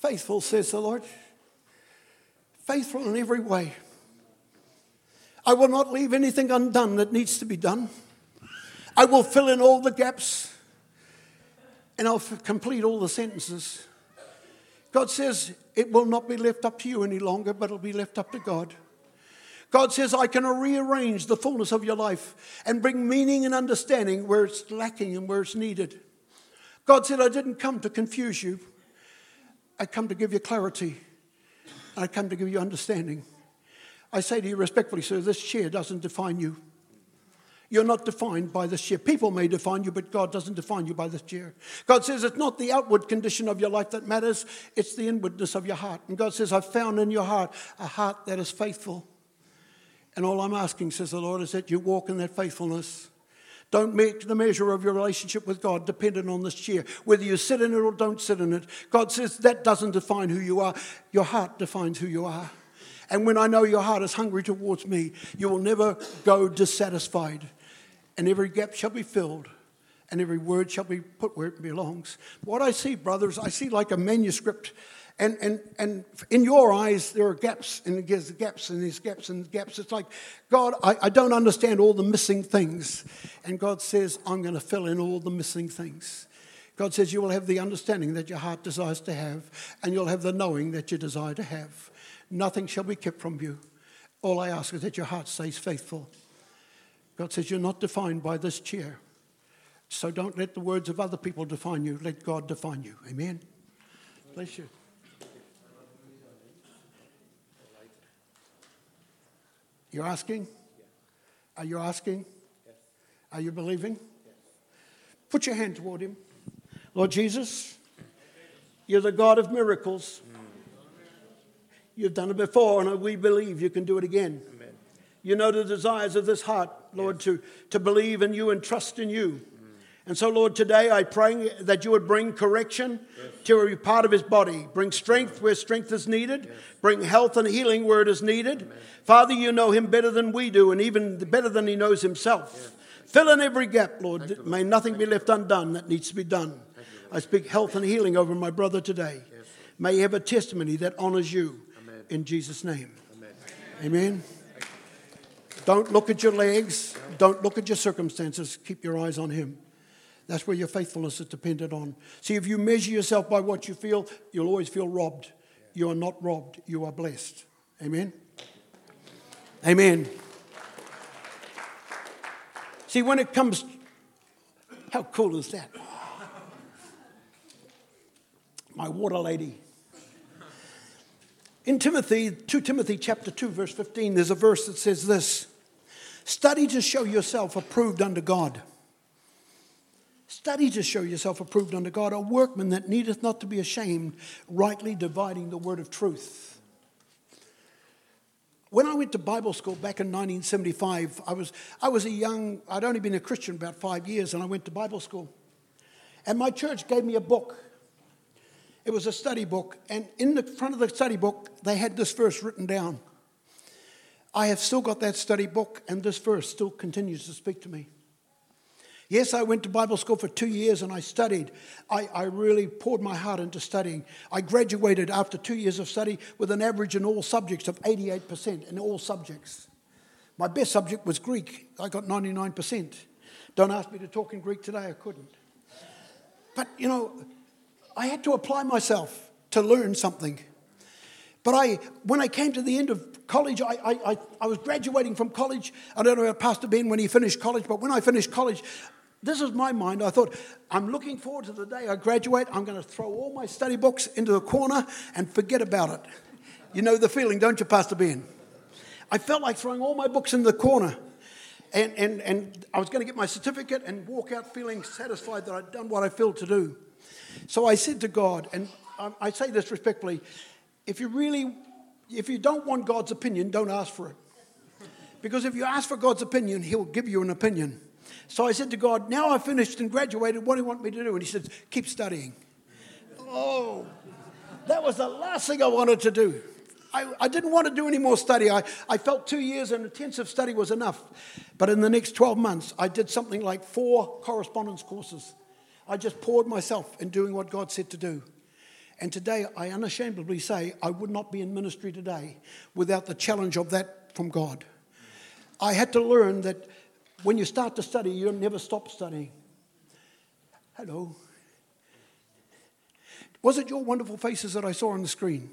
Faithful, says the Lord. Faithful in every way. I will not leave anything undone that needs to be done. I will fill in all the gaps and I'll complete all the sentences. God says it will not be left up to you any longer, but it'll be left up to God. God says, I can rearrange the fullness of your life and bring meaning and understanding where it's lacking and where it's needed. God said, I didn't come to confuse you, I come to give you clarity, I come to give you understanding. I say to you respectfully, sir, this chair doesn't define you. You're not defined by this chair. People may define you, but God doesn't define you by this chair. God says it's not the outward condition of your life that matters, it's the inwardness of your heart. And God says, I've found in your heart a heart that is faithful. And all I'm asking, says the Lord, is that you walk in that faithfulness. Don't make the measure of your relationship with God dependent on this chair. Whether you sit in it or don't sit in it, God says that doesn't define who you are. Your heart defines who you are. And when I know your heart is hungry towards me, you will never go dissatisfied and every gap shall be filled, and every word shall be put where it belongs. What I see, brothers, I see like a manuscript. And, and, and in your eyes, there are gaps, and there's gaps, and there's gaps, and gaps. It's like, God, I, I don't understand all the missing things. And God says, I'm going to fill in all the missing things. God says, You will have the understanding that your heart desires to have, and you'll have the knowing that you desire to have. Nothing shall be kept from you. All I ask is that your heart stays faithful. God says, You're not defined by this chair. So don't let the words of other people define you. Let God define you. Amen. Bless you. You're asking? Are you asking? Are you believing? Put your hand toward Him. Lord Jesus, you're the God of miracles. You've done it before, and we believe you can do it again. You know the desires of this heart, Lord, yes. to, to believe in you and trust in you. And so, Lord, today I pray that you would bring correction yes. to every part of his body, bring strength where strength is needed, yes. bring health and healing where it is needed. Amen. Father, you know him better than we do, and even better than he knows himself. Fill in every gap, Lord. You, May nothing Thank be left undone that needs to be done. You, I speak health and healing over my brother today. May he have a testimony that honors you. Amen. In Jesus' name. Amen. Amen. Don't look at your legs. Don't look at your circumstances. Keep your eyes on Him. That's where your faithfulness is dependent on. See, if you measure yourself by what you feel, you'll always feel robbed. You are not robbed, you are blessed. Amen? Amen. See, when it comes, how cool is that? My water lady. In Timothy, 2 Timothy chapter 2, verse 15, there's a verse that says this Study to show yourself approved unto God. Study to show yourself approved unto God, a workman that needeth not to be ashamed, rightly dividing the word of truth. When I went to Bible school back in 1975, I was, I was a young, I'd only been a Christian about five years, and I went to Bible school. And my church gave me a book. It was a study book, and in the front of the study book, they had this verse written down I have still got that study book, and this verse still continues to speak to me. Yes, I went to Bible school for two years and I studied. I, I, really poured my heart into studying. I graduated after two years of study with an average in all subjects of 88% in all subjects. My best subject was Greek. I got 99%. Don't ask me to talk in Greek today, I couldn't. But, you know, I had to apply myself to learn something. But I, when I came to the end of college, I, I, I, was graduating from college. I don't know about Pastor Ben when he finished college, but when I finished college, this is my mind. I thought, I'm looking forward to the day I graduate. I'm going to throw all my study books into the corner and forget about it. You know the feeling, don't you, Pastor Ben? I felt like throwing all my books in the corner. And, and, and I was going to get my certificate and walk out feeling satisfied that I'd done what I felt to do. So I said to God, and I say this respectfully if you really, if you don't want God's opinion, don't ask for it. Because if you ask for God's opinion, He'll give you an opinion. So I said to God, Now I've finished and graduated, what do you want me to do? And He said, Keep studying. Oh, that was the last thing I wanted to do. I, I, didn't want to do any more study. I, I felt two years of intensive study was enough. But in the next 12 months, I did something like four correspondence courses. I just poured myself in doing what God said to do. And today, I unashamedly say, I would not be in ministry today without the challenge of that from God. I had to learn that when you start to study, you'll never stop studying. Hello. Was it your wonderful faces that I saw on the screen?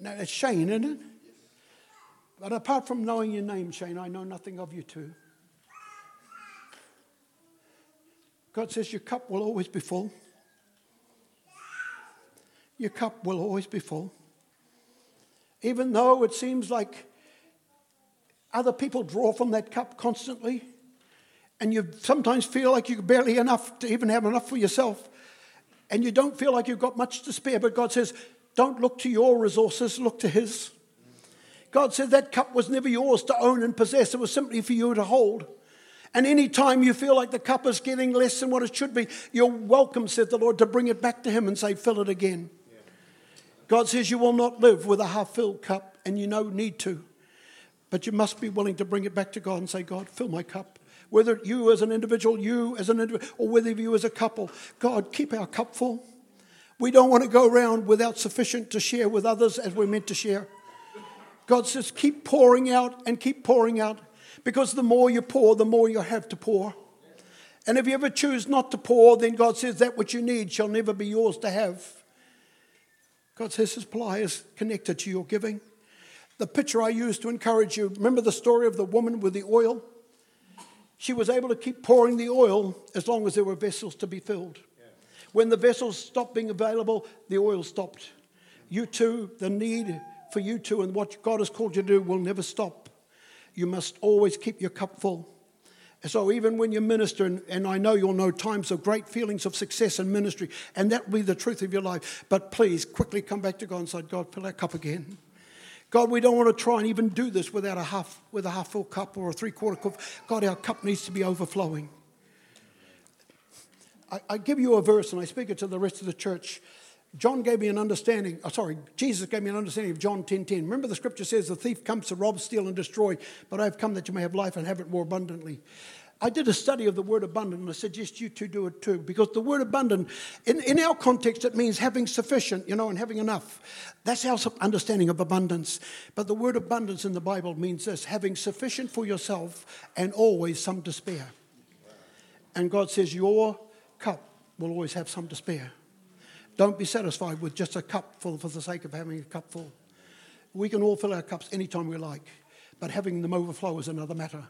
No, it's Shane, isn't it? But apart from knowing your name, Shane, I know nothing of you too. God says your cup will always be full your cup will always be full. Even though it seems like other people draw from that cup constantly, and you sometimes feel like you barely enough to even have enough for yourself, and you don't feel like you've got much to spare, but God says, don't look to your resources, look to His. God said that cup was never yours to own and possess, it was simply for you to hold. And any time you feel like the cup is getting less than what it should be, you're welcome, said the Lord, to bring it back to Him and say, fill it again. God says you will not live with a half filled cup, and you no need to. But you must be willing to bring it back to God and say, God, fill my cup. Whether you as an individual, you as an individual, or whether you as a couple, God, keep our cup full. We don't want to go around without sufficient to share with others as we're meant to share. God says, keep pouring out and keep pouring out because the more you pour, the more you have to pour. And if you ever choose not to pour, then God says that which you need shall never be yours to have. God says His supply is connected to your giving. The picture I used to encourage you remember the story of the woman with the oil? She was able to keep pouring the oil as long as there were vessels to be filled. When the vessels stopped being available, the oil stopped. You too, the need for you too, and what God has called you to do will never stop. You must always keep your cup full. So even when you minister, and, and, I know you'll know times of great feelings of success in ministry, and that will be the truth of your life. But please quickly come back to God and say, God, fill our cup again. God, we don't want to try and even do this without a half with a half full cup or a three quarter cup. God, our cup needs to be overflowing. I, I give you a verse and I speak it to the rest of the church. John gave me an understanding, oh, sorry, Jesus gave me an understanding of John 10 10. Remember, the scripture says, The thief comes to rob, steal, and destroy, but I have come that you may have life and have it more abundantly. I did a study of the word abundant, and I suggest you two do it too, because the word abundant, in, in our context, it means having sufficient, you know, and having enough. That's our understanding of abundance. But the word abundance in the Bible means this having sufficient for yourself and always some to spare. And God says, Your cup will always have some to spare. Don't be satisfied with just a cup full for the sake of having a cup full. We can all fill our cups anytime we like, but having them overflow is another matter.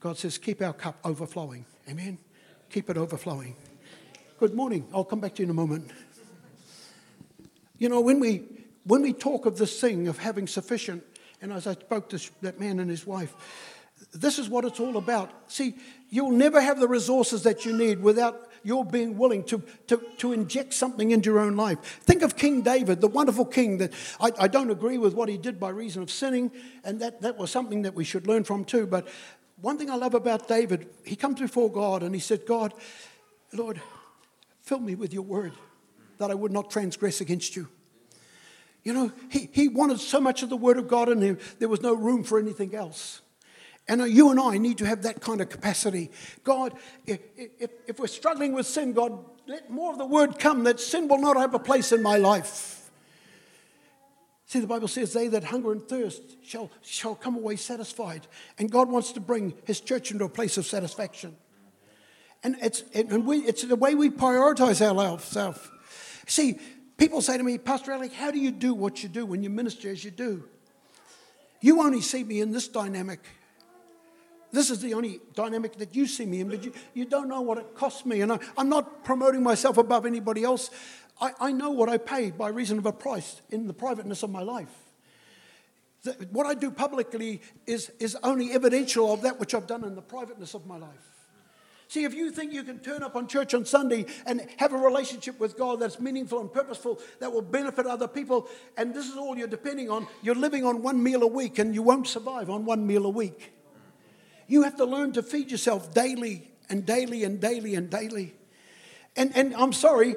God says, keep our cup overflowing. Amen? Keep it overflowing. Good morning. I'll come back to you in a moment. You know, when we, when we talk of this thing of having sufficient, and as I spoke to that man and his wife, this is what it's all about. See, you'll never have the resources that you need without you're being willing to, to, to inject something into your own life. Think of King David, the wonderful king that I, I don't agree with what he did by reason of sinning, and that, that was something that we should learn from too. But one thing I love about David, he comes before God and he said, God, Lord, fill me with your word that I would not transgress against you. You know, he, he wanted so much of the word of God in him, there was no room for anything else. And uh, you and I need to have that kind of capacity. God, if, if, if, we're struggling with sin, God, let more of the word come that sin will not have a place in my life. See, the Bible says, They that hunger and thirst shall, shall come away satisfied. And God wants to bring his church into a place of satisfaction. And it's, and we, it's the way we prioritize ourselves. See, people say to me, Pastor Alec, how do you do what you do when you minister as you do? You only see me in this dynamic. This is the only dynamic that you see me in, but you, you don't know what it costs me. And I, am not promoting myself above anybody else. I, I know what I pay by reason of a price in the privateness of my life. The, what I do publicly is, is only evidential of that which I've done in the privateness of my life. See, if you think you can turn up on church on Sunday and have a relationship with God that's meaningful and purposeful, that will benefit other people, and this is all you're depending on, you're living on one meal a week and you won't survive on one meal a week. You have to learn to feed yourself daily and daily and daily and daily. And, and I'm sorry,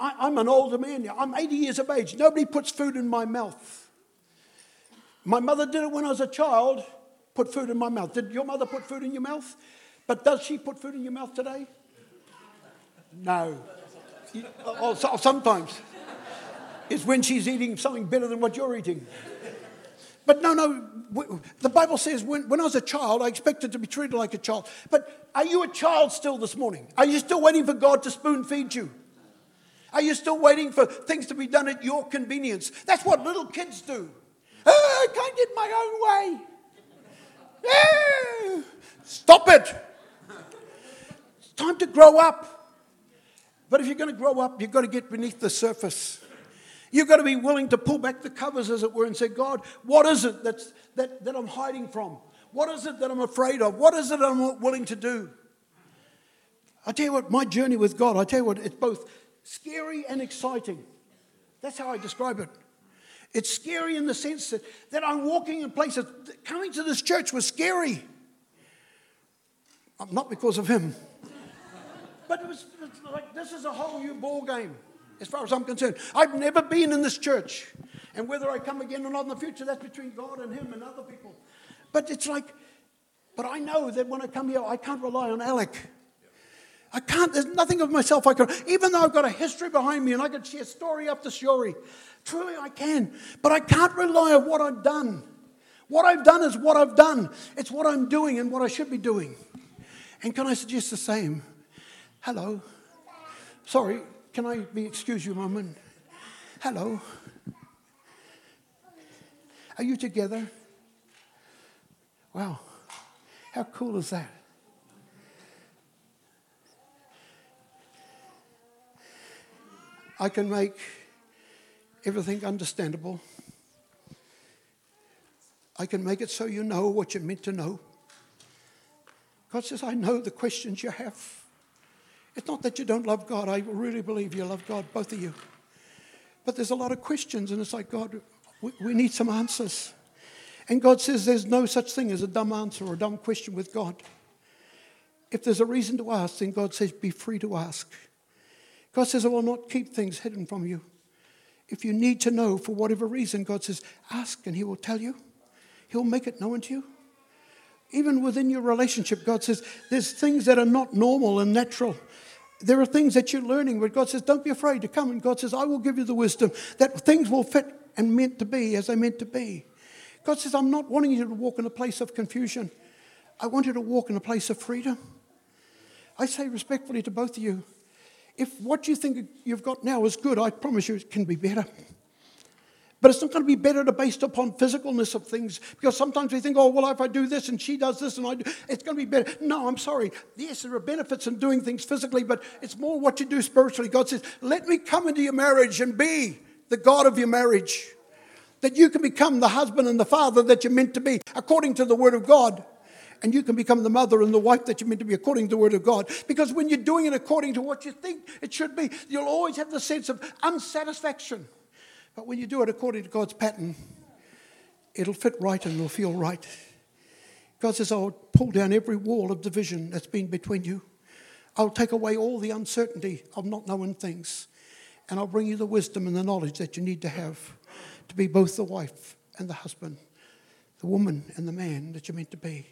I, am an older man now. I'm 80 years of age. Nobody puts food in my mouth. My mother did it when I was a child, put food in my mouth. Did your mother put food in your mouth? But does she put food in your mouth today? No. Oh, sometimes. It's when she's eating something better than what you're eating. But no, no, the Bible says when, when I was a child, I expected to be treated like a child. But are you a child still this morning? Are you still waiting for God to spoon feed you? Are you still waiting for things to be done at your convenience? That's what little kids do. Oh, I can't get my own way. Oh, stop it. It's time to grow up. But if you're going to grow up, you've got to get beneath the surface. You've got to be willing to pull back the covers, as it were, and say, God, what is it that's, that, that I'm hiding from? What is it that I'm afraid of? What is it I'm not willing to do? I tell you what, my journey with God, I tell you what, it's both scary and exciting. That's how I describe it. It's scary in the sense that, that I'm walking in places. Coming to this church was scary. Uh, not because of him. But it was like this is a whole new ball game, as far as I'm concerned. I've never been in this church, and whether I come again or not in the future, that's between God and Him and other people. But it's like, but I know that when I come here, I can't rely on Alec. I can't, there's nothing of myself I can, even though I've got a history behind me and I can share story after story. Truly I can. But I can't rely on what I've done. What I've done is what I've done. It's what I'm doing and what I should be doing. And can I suggest the same? Hello. Sorry, can I be excuse you a moment? Hello. Are you together? Wow. How cool is that? I can make everything understandable. I can make it so you know what you're meant to know. God says, I know the questions you have. It's not that you don't love God. I really believe you love God, both of you. But there's a lot of questions, and it's like, God, we, we need some answers. And God says there's no such thing as a dumb answer or a dumb question with God. If there's a reason to ask, then God says, be free to ask. God says, I will not keep things hidden from you. If you need to know for whatever reason, God says, ask and He will tell you. He'll make it known to you. Even within your relationship, God says, there's things that are not normal and natural. There are things that you're learning, but God says, don't be afraid to come. And God says, I will give you the wisdom that things will fit and meant to be as they meant to be. God says, I'm not wanting you to walk in a place of confusion. I want you to walk in a place of freedom. I say respectfully to both of you, if what you think you've got now is good, I promise you it can be better. But it's not going to be better based upon physicalness of things because sometimes we think, oh, well, if I do this and she does this and I do, it's going to be better. No, I'm sorry. Yes, there are benefits in doing things physically, but it's more what you do spiritually. God says, let me come into your marriage and be the God of your marriage. That you can become the husband and the father that you're meant to be according to the Word of God and you can become the mother and the wife that you're meant to be according to the Word of God. Because when you're doing it according to what you think it should be, you'll always have the sense of unsatisfaction. But when you do it according to God's pattern, it'll fit right and it'll feel right. God says, I'll pull down every wall of division that's been between you. I'll take away all the uncertainty of not knowing things. And I'll bring you the wisdom and the knowledge that you need to have to be both the wife and the husband, the woman and the man that you're meant to be.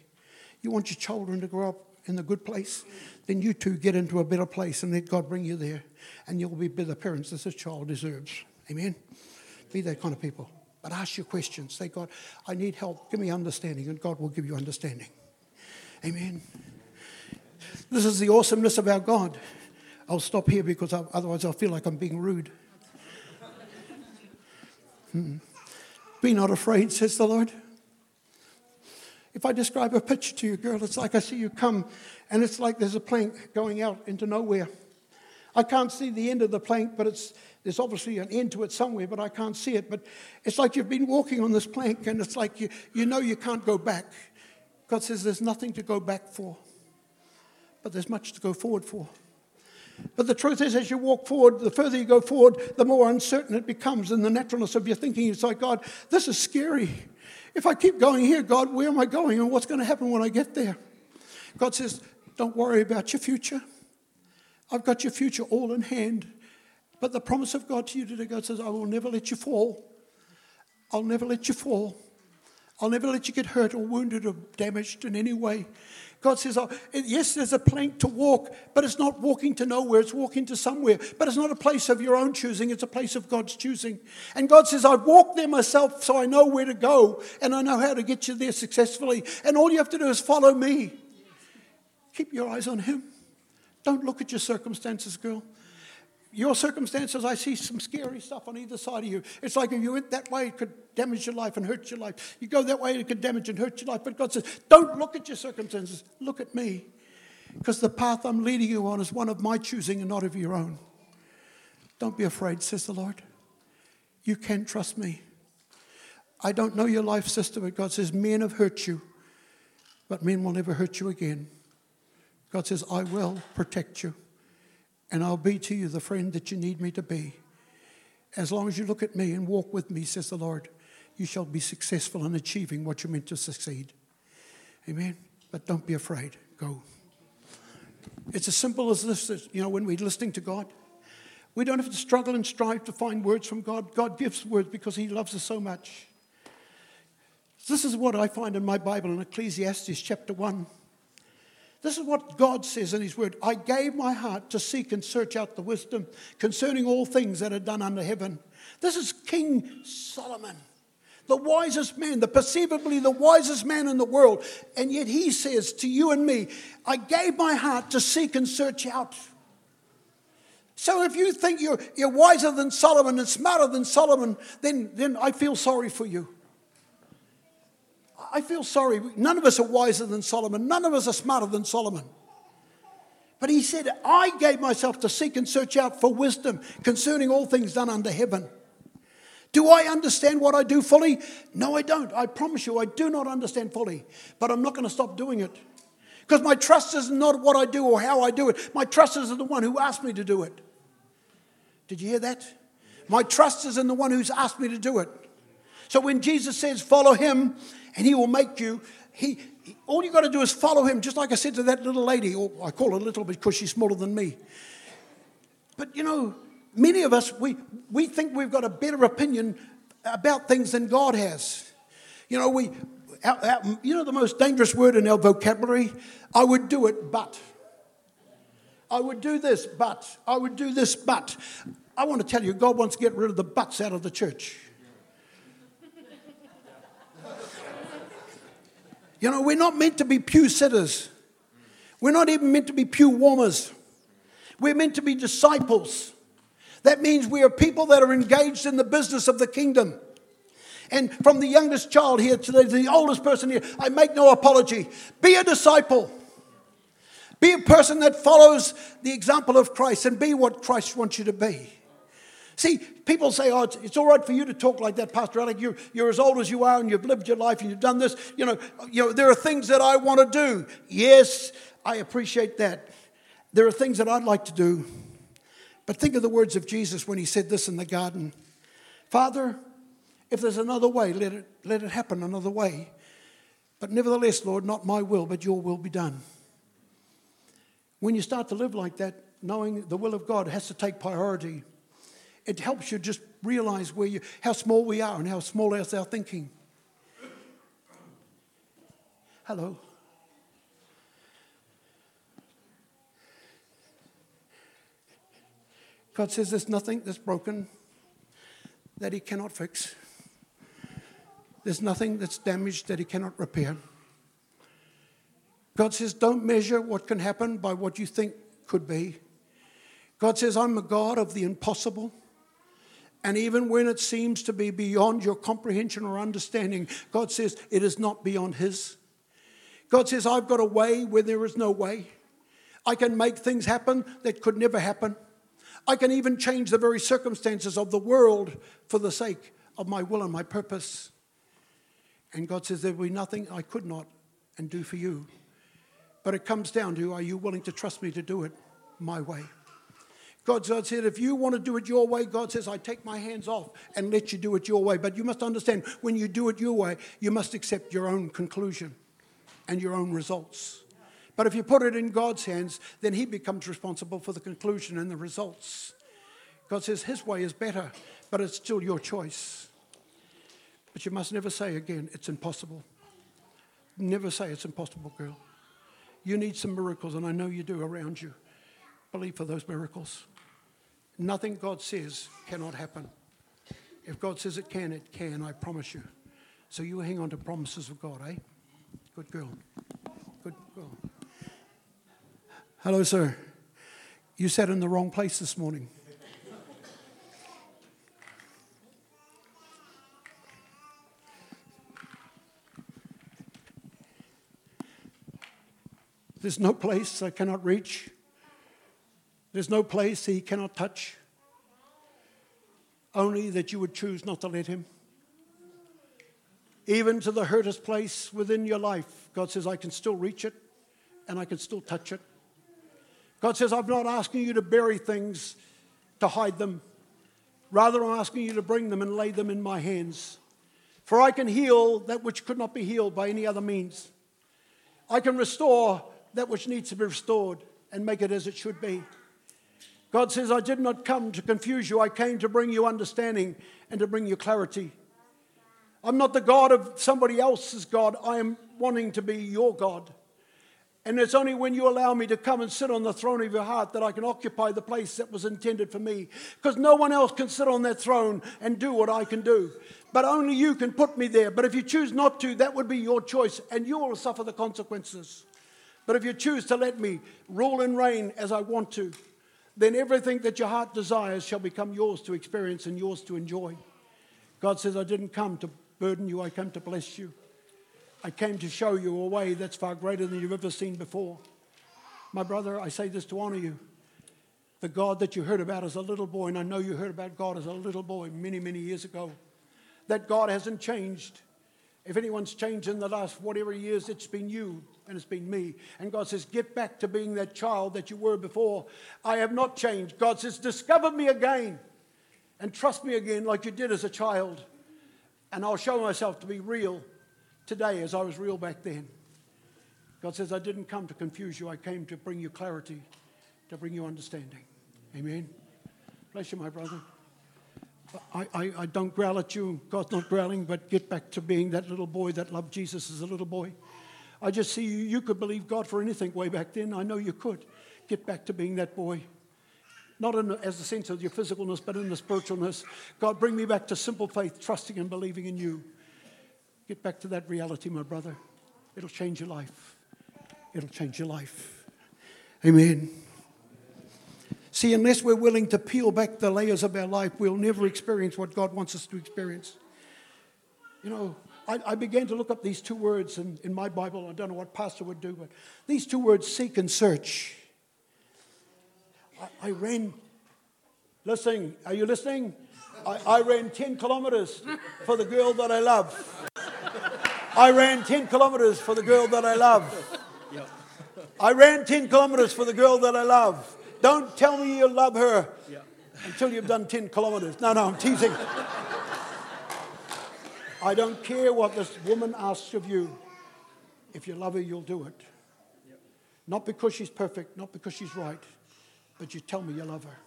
You want your children to grow up in the good place? Then you too get into a better place and let God bring you there. And you'll be better parents as this child deserves. Amen? Be that kind of people. But ask your questions. Say, God, I need help. Give me understanding. And God will give you understanding. Amen. This is the awesomeness of our God. I'll stop here because otherwise I'll feel like I'm being rude. Hmm. Be not afraid, says the Lord. If I describe a picture to you, girl, it's like I see you come and it's like there's a plank going out into nowhere. I can't see the end of the plank, but it's, there's obviously an end to it somewhere, but I can't see it. But it's like you've been walking on this plank and it's like you, you know you can't go back. God says there's nothing to go back for, but there's much to go forward for. But the truth is, as you walk forward, the further you go forward, the more uncertain it becomes. And the naturalness of your thinking, it's like, God, this is scary. If I keep going here, God, where am I going and what's going to happen when I get there? God says, Don't worry about your future. I've got your future all in hand. But the promise of God to you today, God says, I will never let you fall. I'll never let you fall. I'll never let you get hurt or wounded or damaged in any way. God says, oh, yes, there's a plank to walk, but it's not walking to nowhere, it's walking to somewhere. But it's not a place of your own choosing, it's a place of God's choosing. And God says, I've walked there myself, so I know where to go, and I know how to get you there successfully. And all you have to do is follow me. Keep your eyes on Him. Don't look at your circumstances, girl your circumstances, I see some scary stuff on either side of you. It's like if you went that way, it could damage your life and hurt your life. You go that way, it could damage and hurt your life. But God says, don't look at your circumstances, look at me. Because the path I'm leading you on is one of my choosing and not of your own. Don't be afraid, says the Lord. You can trust me. I don't know your life, sister, but God says, men have hurt you. but men will never hurt you again. God says, I will protect you, and I'll be to you the friend that you need me to be. As long as you look at me and walk with me, says the Lord, you shall be successful in achieving what you're meant to succeed. Amen. But don't be afraid. Go. It's as simple as this, you know, when we're listening to God. We don't have to struggle and strive to find words from God. God gives words because He loves us so much. This is what I find in my Bible in Ecclesiastes chapter 1. This is what God says in His Word I gave my heart to seek and search out the wisdom concerning all things that are done under heaven. This is King Solomon the wisest man, the perceivably the wisest man in the world. And yet he says to you and me, I gave my heart to seek and search out. So if you think you're, you're wiser than Solomon and smarter than Solomon, then, then I feel sorry for you. I feel sorry. None of us are wiser than Solomon. None of us are smarter than Solomon. But he said, I gave myself to seek and search out for wisdom concerning all things done under heaven. Do I understand what I do fully? No, I don't. I promise you, I do not understand fully. But I'm not going to stop doing it. Because my trust is not what I do or how I do it. My trust is in the one who asked me to do it. Did you hear that? My trust is in the one who's asked me to do it. So when Jesus says, follow him and he will make you, he, all you got to do is follow him, just like I said to that little lady, or I call her little because she's smaller than me. But you know, many of us, we, we think we've got a better opinion about things than God has. You know, we, our, our, you know the most dangerous word in our vocabulary? I would do it, but. I would do this, but. I would do this, but. I want to tell you, God wants to get rid of the buts out of the church. You know, we're not meant to be pew sitters. We're not even meant to be pew warmers. We're meant to be disciples. That means we are people that are engaged in the business of the kingdom. And from the youngest child here to the, oldest person here, I make no apology. Be a disciple. Be a person that follows the example of Christ and be what Christ wants you to be. See, people say, oh, it's, it's, all right for you to talk like that, Pastor Alex. You're, you're as old as you are and you've lived your life and you've done this. You know, you know, there are things that I want to do. Yes, I appreciate that. There are things that I'd like to do. But think of the words of Jesus when he said this in the garden Father, if there's another way, let it, let it happen another way. But nevertheless, Lord, not my will, but your will be done. When you start to live like that, knowing the will of God has to take priority, it helps you just realize where you, how small we are and how small is our thinking. Hello. God says there's nothing that's broken that He cannot fix. There's nothing that's damaged that He cannot repair. God says, don't measure what can happen by what you think could be. God says, I'm a God of the impossible. And even when it seems to be beyond your comprehension or understanding, God says, it is not beyond His. God says, I've got a way where there is no way. I can make things happen that could never happen. I can even change the very circumstances of the world for the sake of my will and my purpose. And God says, There will be nothing I could not and do for you. But it comes down to are you willing to trust me to do it my way? God said, if you want to do it your way, God says, I take my hands off and let you do it your way. But you must understand, when you do it your way, you must accept your own conclusion and your own results. But if you put it in God's hands, then He becomes responsible for the conclusion and the results. God says His way is better, but it's still your choice. But you must never say again, it's impossible. Never say it's impossible, girl. You need some miracles, and I know you do around you. Believe for those miracles. Nothing God says cannot happen. If God says it can, it can, I promise you. So you hang on to promises of God, eh? Good girl. Good girl. Hello, sir. You sat in the wrong place this morning. There's no place I cannot reach. There's no place he cannot touch. Only that you would choose not to let him. even to the hurtest place within your life, God says, I can still reach it and I can still touch it. God says, I'm not asking you to bury things to hide them. Rather, I'm asking you to bring them and lay them in my hands. For I can heal that which could not be healed by any other means. I can restore that which needs to be restored and make it as it should be. God says, I did not come to confuse you. I came to bring you understanding and to bring you clarity. I'm not the God of somebody else's God. I am wanting to be your God. And it's only when you allow me to come and sit on the throne of your heart that I can occupy the place that was intended for me. Because no one else can sit on that throne and do what I can do. But only you can put me there. But if you choose not to, that would be your choice, and you will suffer the consequences. But if you choose to let me rule and reign as I want to, then everything that your heart desires shall become yours to experience and yours to enjoy. God says, I didn't come to burden you, I came to bless you. I came to show you a way that's far greater than you've ever seen before. My brother, I say this to honor you. The God that you heard about as a little boy, and I know you heard about God as a little boy many, many years ago, that God hasn't changed. If anyone's changed in the last whatever years, it's been you and it's been me. And God says, Get back to being that child that you were before. I have not changed. God says, Discover me again and trust me again like you did as a child. And I'll show myself to be real today as I was real back then. God says, I didn't come to confuse you, I came to bring you clarity, to bring you understanding. Amen. Bless you, my brother. I, I, I, don't growl at you. God's not growling, but get back to being that little boy that loved Jesus as a little boy. I just see you. You could believe God for anything way back then. I know you could. Get back to being that boy. Not in, as the sense of your physicalness, but in the spiritualness. God, bring me back to simple faith, trusting and believing in you. Get back to that reality, my brother. It'll change your life. It'll change your life. Amen. See, unless we're willing to peel back the layers of our life, we'll never experience what God wants us to experience. You know, I, I began to look up these two words in, in my Bible. I don't know what pastor would do, but these two words, seek and search. I, I ran, listening, are you listening? I, I ran 10 kilometers for the girl that I love. I ran 10 kilometers for the girl that I love. I ran 10 kilometers for the girl that I love. Don't tell me you love her until you've done 10 kilometers. No, no, I'm teasing. I don't care what this woman asks of you. If you love her, you'll do it. Not because she's perfect, not because she's right, but you tell me you love her.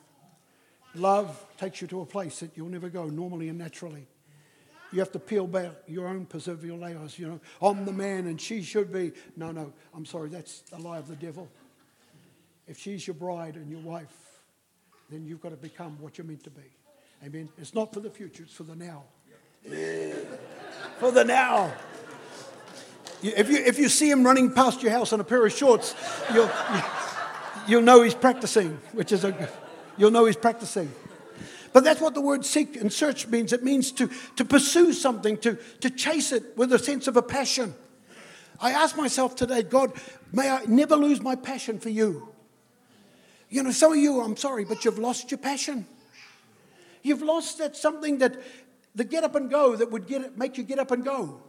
Love takes you to a place that you'll never go normally and naturally. You have to peel back your own proverbial layers. You know, I'm the man and she should be. No, no, I'm sorry, that's the lie of the devil. If she's your bride and your wife, then you've got to become what you're meant to be. Amen. It's not for the future, it's for the now. For the now. If you, if you see him running past your house in a pair of shorts, you'll, you'll know he's practicing, which is a, you'll know he's practicing. But that's what the word seek and search means. It means to, to pursue something, to, to chase it with a sense of a passion. I ask myself today, God, may I never lose my passion for you. You know, some of you, I'm sorry, but you've lost your passion. You've lost that something that the get up and go that would get, make you get up and go.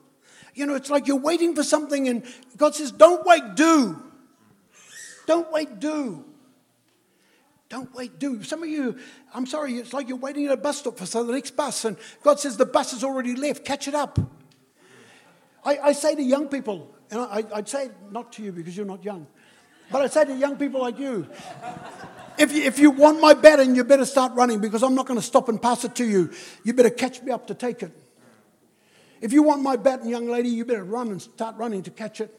You know, it's like you're waiting for something, and God says, Don't wait, do. Don't wait, do. Don't wait, do. Some of you, I'm sorry, it's like you're waiting at a bus stop for the next bus, and God says the bus has already left. Catch it up. I, I say to young people, and I, would say not to you because you're not young, but I say to young people like you, if you, if you want my baton, you better start running because I'm not going to stop and pass it to you. You better catch me up to take it. If you want my baton, young lady, you better run and start running to catch it.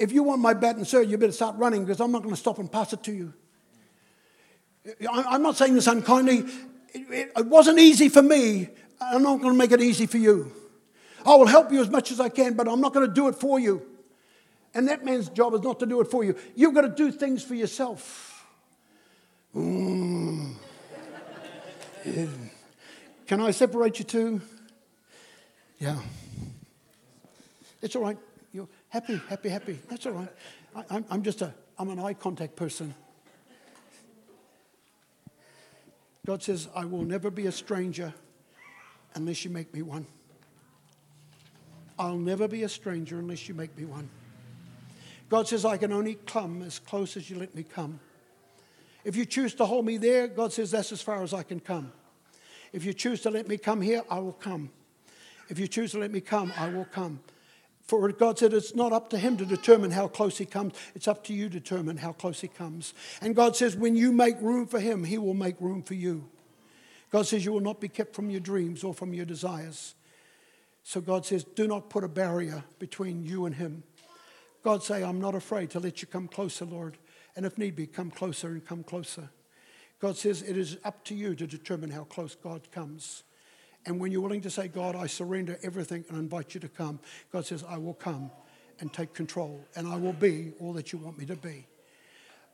If you want my baton, sir, you better start running because I'm not going to stop and pass it to you. I'm not saying this unkindly. It wasn't easy for me. I'm not going to make it easy for you. I will help you as much as I can, but I'm not going to do it for you. And that man's job is not to do it for you. You've got to do things for yourself. Yeah. Can I separate you two? Yeah. It's all right. You're happy, happy, happy. That's all right. I, I'm just a, I'm an eye contact person. God says, I will never be a stranger unless you make me one. I'll never be a stranger unless you make me one. God says, I can only come as close as you let me come. If you choose to hold me there, God says, that's as far as I can come. If you choose to let me come here, I will come. If you choose to let me come, I will come. For God said it's not up to him to determine how close he comes, it's up to you to determine how close he comes. And God says, when you make room for him, he will make room for you. God says, you will not be kept from your dreams or from your desires. So God says, do not put a barrier between you and him. God say, I'm not afraid to let you come closer, Lord. And if need be, come closer and come closer. God says, it is up to you to determine how close God comes. And when you're willing to say, God, I surrender everything and invite you to come, God says, I will come and take control and I will be all that you want me to be.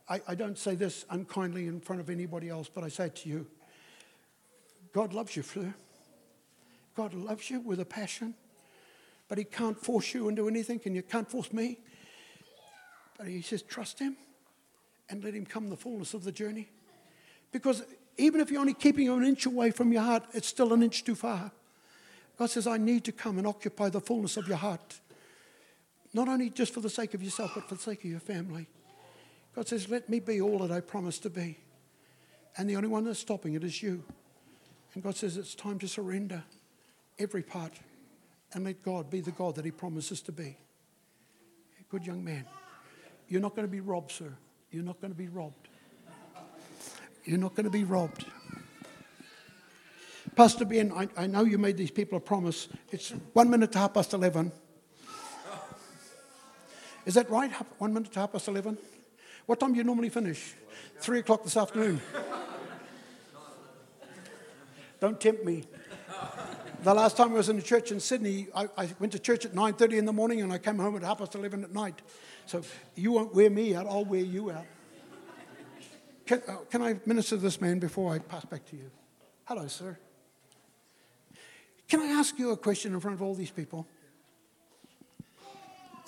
I, I don't say this unkindly in front of anybody else, but I say it to you God loves you, Fleur. God loves you with a passion, but He can't force you into anything, and you can't force me. But He says, trust Him and let Him come the fullness of the journey. Because even if you're only keeping an inch away from your heart, it's still an inch too far. God says, I need to come and occupy the fullness of your heart. Not only just for the sake of yourself, but for the sake of your family. God says, Let me be all that I promised to be. And the only one that's stopping it is you. And God says, It's time to surrender every part and let God be the God that He promises to be. Good young man. You're not going to be robbed, sir. You're not going to be robbed. You're not going to be robbed. Pastor Ben, I, I know you made these people a promise. It's one minute to half past 11. Is that right? One minute to half past 11? What time do you normally finish? Three o'clock this afternoon. Don't tempt me. The last time I was in a church in Sydney, I, I went to church at 9.30 in the morning and I came home at half past 11 at night. So you won't wear me out, I'll wear you out. Can, uh, can I minister to this man before I pass back to you? Hello, sir. Can I ask you a question in front of all these people?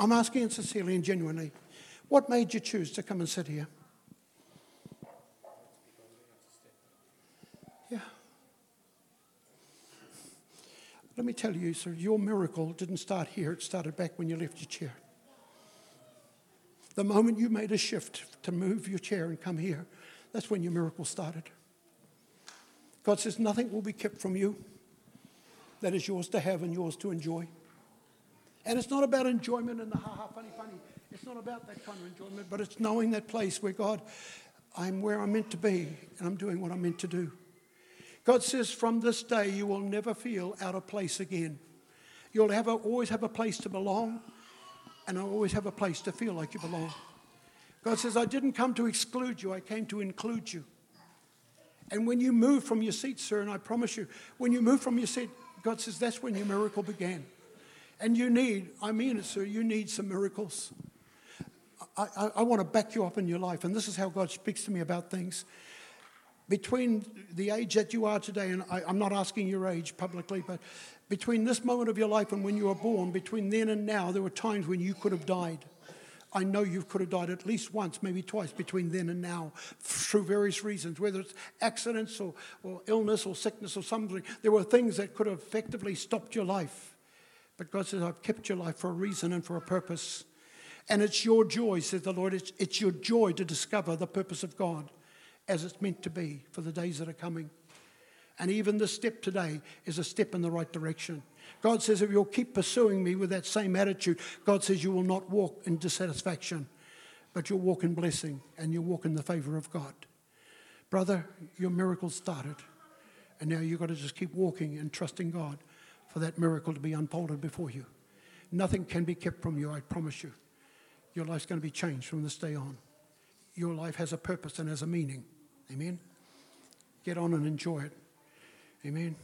I'm asking sincerely and genuinely. What made you choose to come and sit here? Yeah. Let me tell you, sir, your miracle didn't start here, it started back when you left your chair. The moment you made a shift to move your chair and come here, that's when your miracle started. God says, Nothing will be kept from you that is yours to have and yours to enjoy. And it's not about enjoyment and the ha ha, funny, funny. It's not about that kind of enjoyment, but it's knowing that place where God, I'm where I'm meant to be and I'm doing what I'm meant to do. God says, From this day, you will never feel out of place again. You'll have a, always have a place to belong, and I'll always have a place to feel like you belong. God says, I didn't come to exclude you, I came to include you. And when you move from your seat, sir, and I promise you, when you move from your seat, God says, that's when your miracle began. And you need, I mean it, sir, you need some miracles. I, I, I want to back you up in your life, and this is how God speaks to me about things. Between the age that you are today, and I, I'm not asking your age publicly, but between this moment of your life and when you were born, between then and now, there were times when you could have died. I know you could have died at least once, maybe twice between then and now through various reasons, whether it's accidents or, or illness or sickness or something. There were things that could have effectively stopped your life. But God says, I've kept your life for a reason and for a purpose. And it's your joy, says the Lord, it's, it's your joy to discover the purpose of God as it's meant to be for the days that are coming. And even this step today is a step in the right direction. God says, if you'll keep pursuing me with that same attitude, God says you will not walk in dissatisfaction, but you'll walk in blessing and you'll walk in the favor of God. Brother, your miracle started. And now you've got to just keep walking and trusting God for that miracle to be unfolded before you. Nothing can be kept from you, I promise you. Your life's going to be changed from this day on. Your life has a purpose and has a meaning. Amen? Get on and enjoy it. Amen.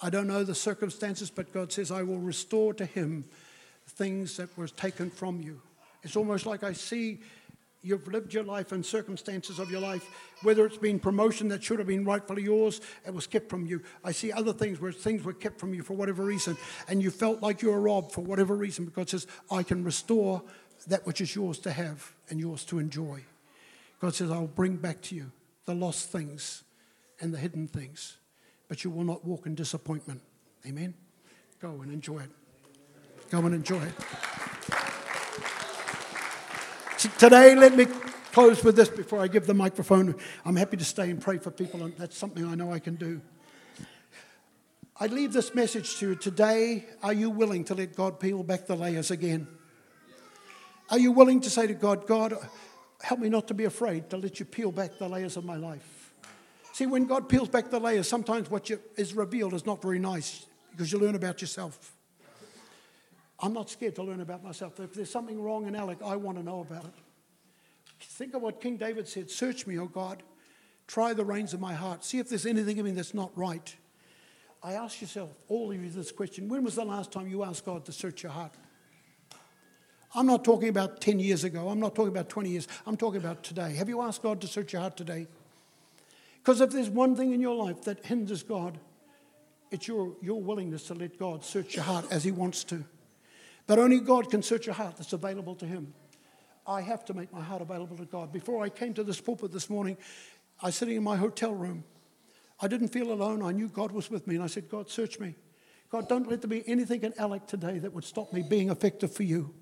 I don't know the circumstances, but God says, I will restore to him things that were taken from you. It's almost like I see you've lived your life and circumstances of your life, whether it's been promotion that should have been rightfully yours, it was kept from you. I see other things where things were kept from you for whatever reason, and you felt like you were robbed for whatever reason, because God says, I can restore that which is yours to have and yours to enjoy. God says, I'll bring back to you the lost things and the hidden things but you will not walk in disappointment. Amen. Go and enjoy it. Go and enjoy it. Today, let me close with this before I give the microphone. I'm happy to stay and pray for people, and that's something I know I can do. I leave this message to you today. Are you willing to let God peel back the layers again? Are you willing to say to God, God, help me not to be afraid to let you peel back the layers of my life? See, when God peels back the layers, sometimes what you, is revealed is not very nice because you learn about yourself. I'm not scared to learn about myself. If there's something wrong in Alex, I want to know about it. Think of what King David said Search me, O God. Try the reins of my heart. See if there's anything in me that's not right. I ask yourself, all of you, this question when was the last time you asked God to search your heart? I'm not talking about 10 years ago. I'm not talking about 20 years. I'm talking about today. Have you asked God to search your heart today? Because if there's one thing in your life that hinders God, it's your, your willingness to let God search your heart as He wants to. But only God can search your heart that's available to Him. I have to make my heart available to God. Before I came to this pulpit this morning, I was sitting in my hotel room. I didn't feel alone. I knew God was with me. And I said, God, search me. God, don't let there be anything in Alex today that would stop me being effective for you.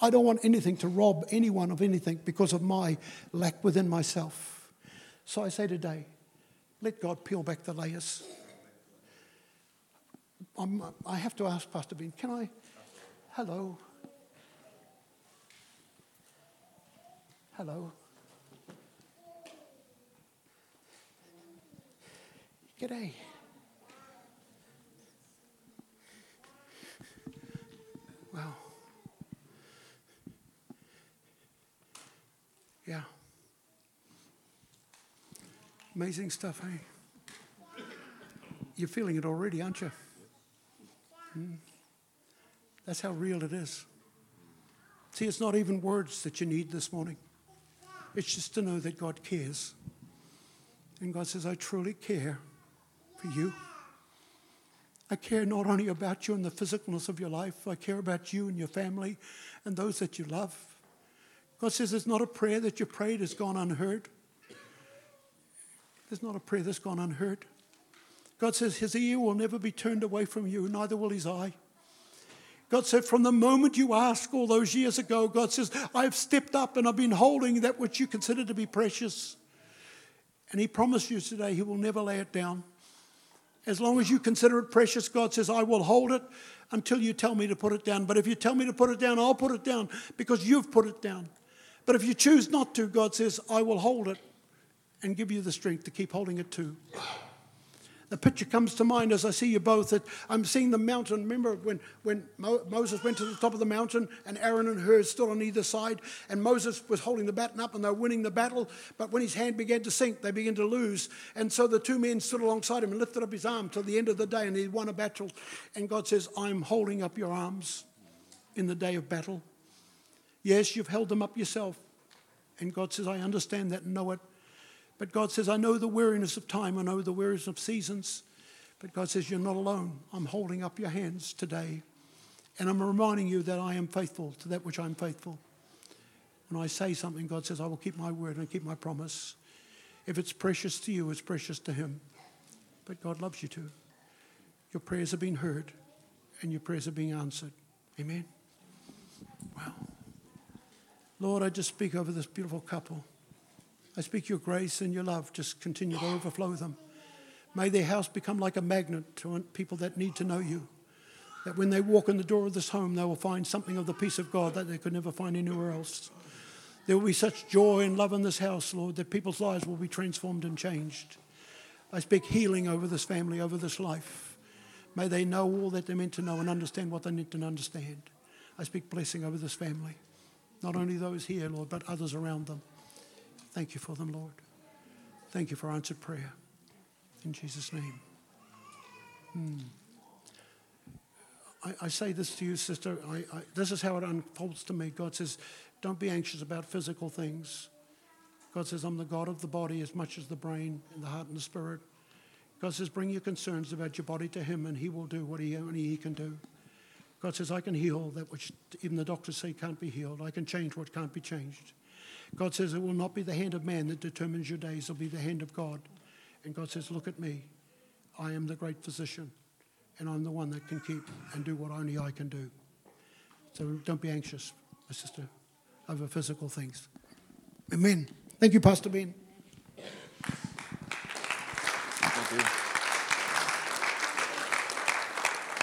I don't want anything to rob anyone of anything because of my lack within myself. So I say today, let God peel back the layers. I'm, i have to ask Pastor Ben, can I? Hello. Hello. G'day. Wow. Yeah. Amazing stuff, hey? You're feeling it already, aren't you? Mm. That's how real it is. See, it's not even words that you need this morning. It's just to know that God cares. And God says, I truly care for you. I care not only about you and the physicalness of your life, I care about you and your family and those that you love. God says It's not a prayer that you prayed has gone unheard. There's not a prayer that's gone unheard. God says his ear will never be turned away from you, neither will his eye. God said, from the moment you asked all those years ago, God says, I've stepped up and I've been holding that which you consider to be precious. And He promised you today He will never lay it down. As long as you consider it precious, God says, I will hold it until you tell me to put it down. But if you tell me to put it down, I'll put it down because you've put it down. But if you choose not to, God says, I will hold it and give you the strength to keep holding it too the picture comes to mind as I see you both that I'm seeing the mountain. Remember when, when Mo- Moses went to the top of the mountain and Aaron and Hur stood on either side, and Moses was holding the baton up and they were winning the battle. But when his hand began to sink, they began to lose. And so the two men stood alongside him and lifted up his arm till the end of the day, and he won a battle. And God says, I'm holding up your arms in the day of battle. Yes, you've held them up yourself. And God says, I understand that and know it. But God says, I know the weariness of time, I know the weariness of seasons. But God says, You're not alone. I'm holding up your hands today. And I'm reminding you that I am faithful to that which I'm faithful. When I say something, God says, I will keep my word and keep my promise. If it's precious to you, it's precious to Him. But God loves you too. Your prayers are being heard and your prayers are being answered. Amen. Wow. Lord, I just speak over this beautiful couple. I speak your grace and your love. Just continue to overflow them. May their house become like a magnet to people that need to know you. That when they walk in the door of this home, they will find something of the peace of God that they could never find anywhere else. There will be such joy and love in this house, Lord, that people's lives will be transformed and changed. I speak healing over this family, over this life. May they know all that they're meant to know and understand what they need to understand. I speak blessing over this family. Not only those here, Lord, but others around them. Thank you for them, Lord. Thank you for answered prayer. In Jesus' name. Hmm. I, I, say this to you, sister. I, I, this is how it unfolds to me. God says, don't be anxious about physical things. God says, I'm the God of the body as much as the brain and the heart and the spirit. God says, bring your concerns about your body to Him, and He will do what He only He can do. God says, I can heal that which even the doctors say can't be healed. I can change what can't be changed. God says, It will not be the hand of man that determines your days, it'll be the hand of God. And God says, Look at me. I am the great physician, and I'm the one that can keep and do what only I can do. So don't be anxious, my sister, over physical things. Amen. Thank you, Pastor Ben. Thank you.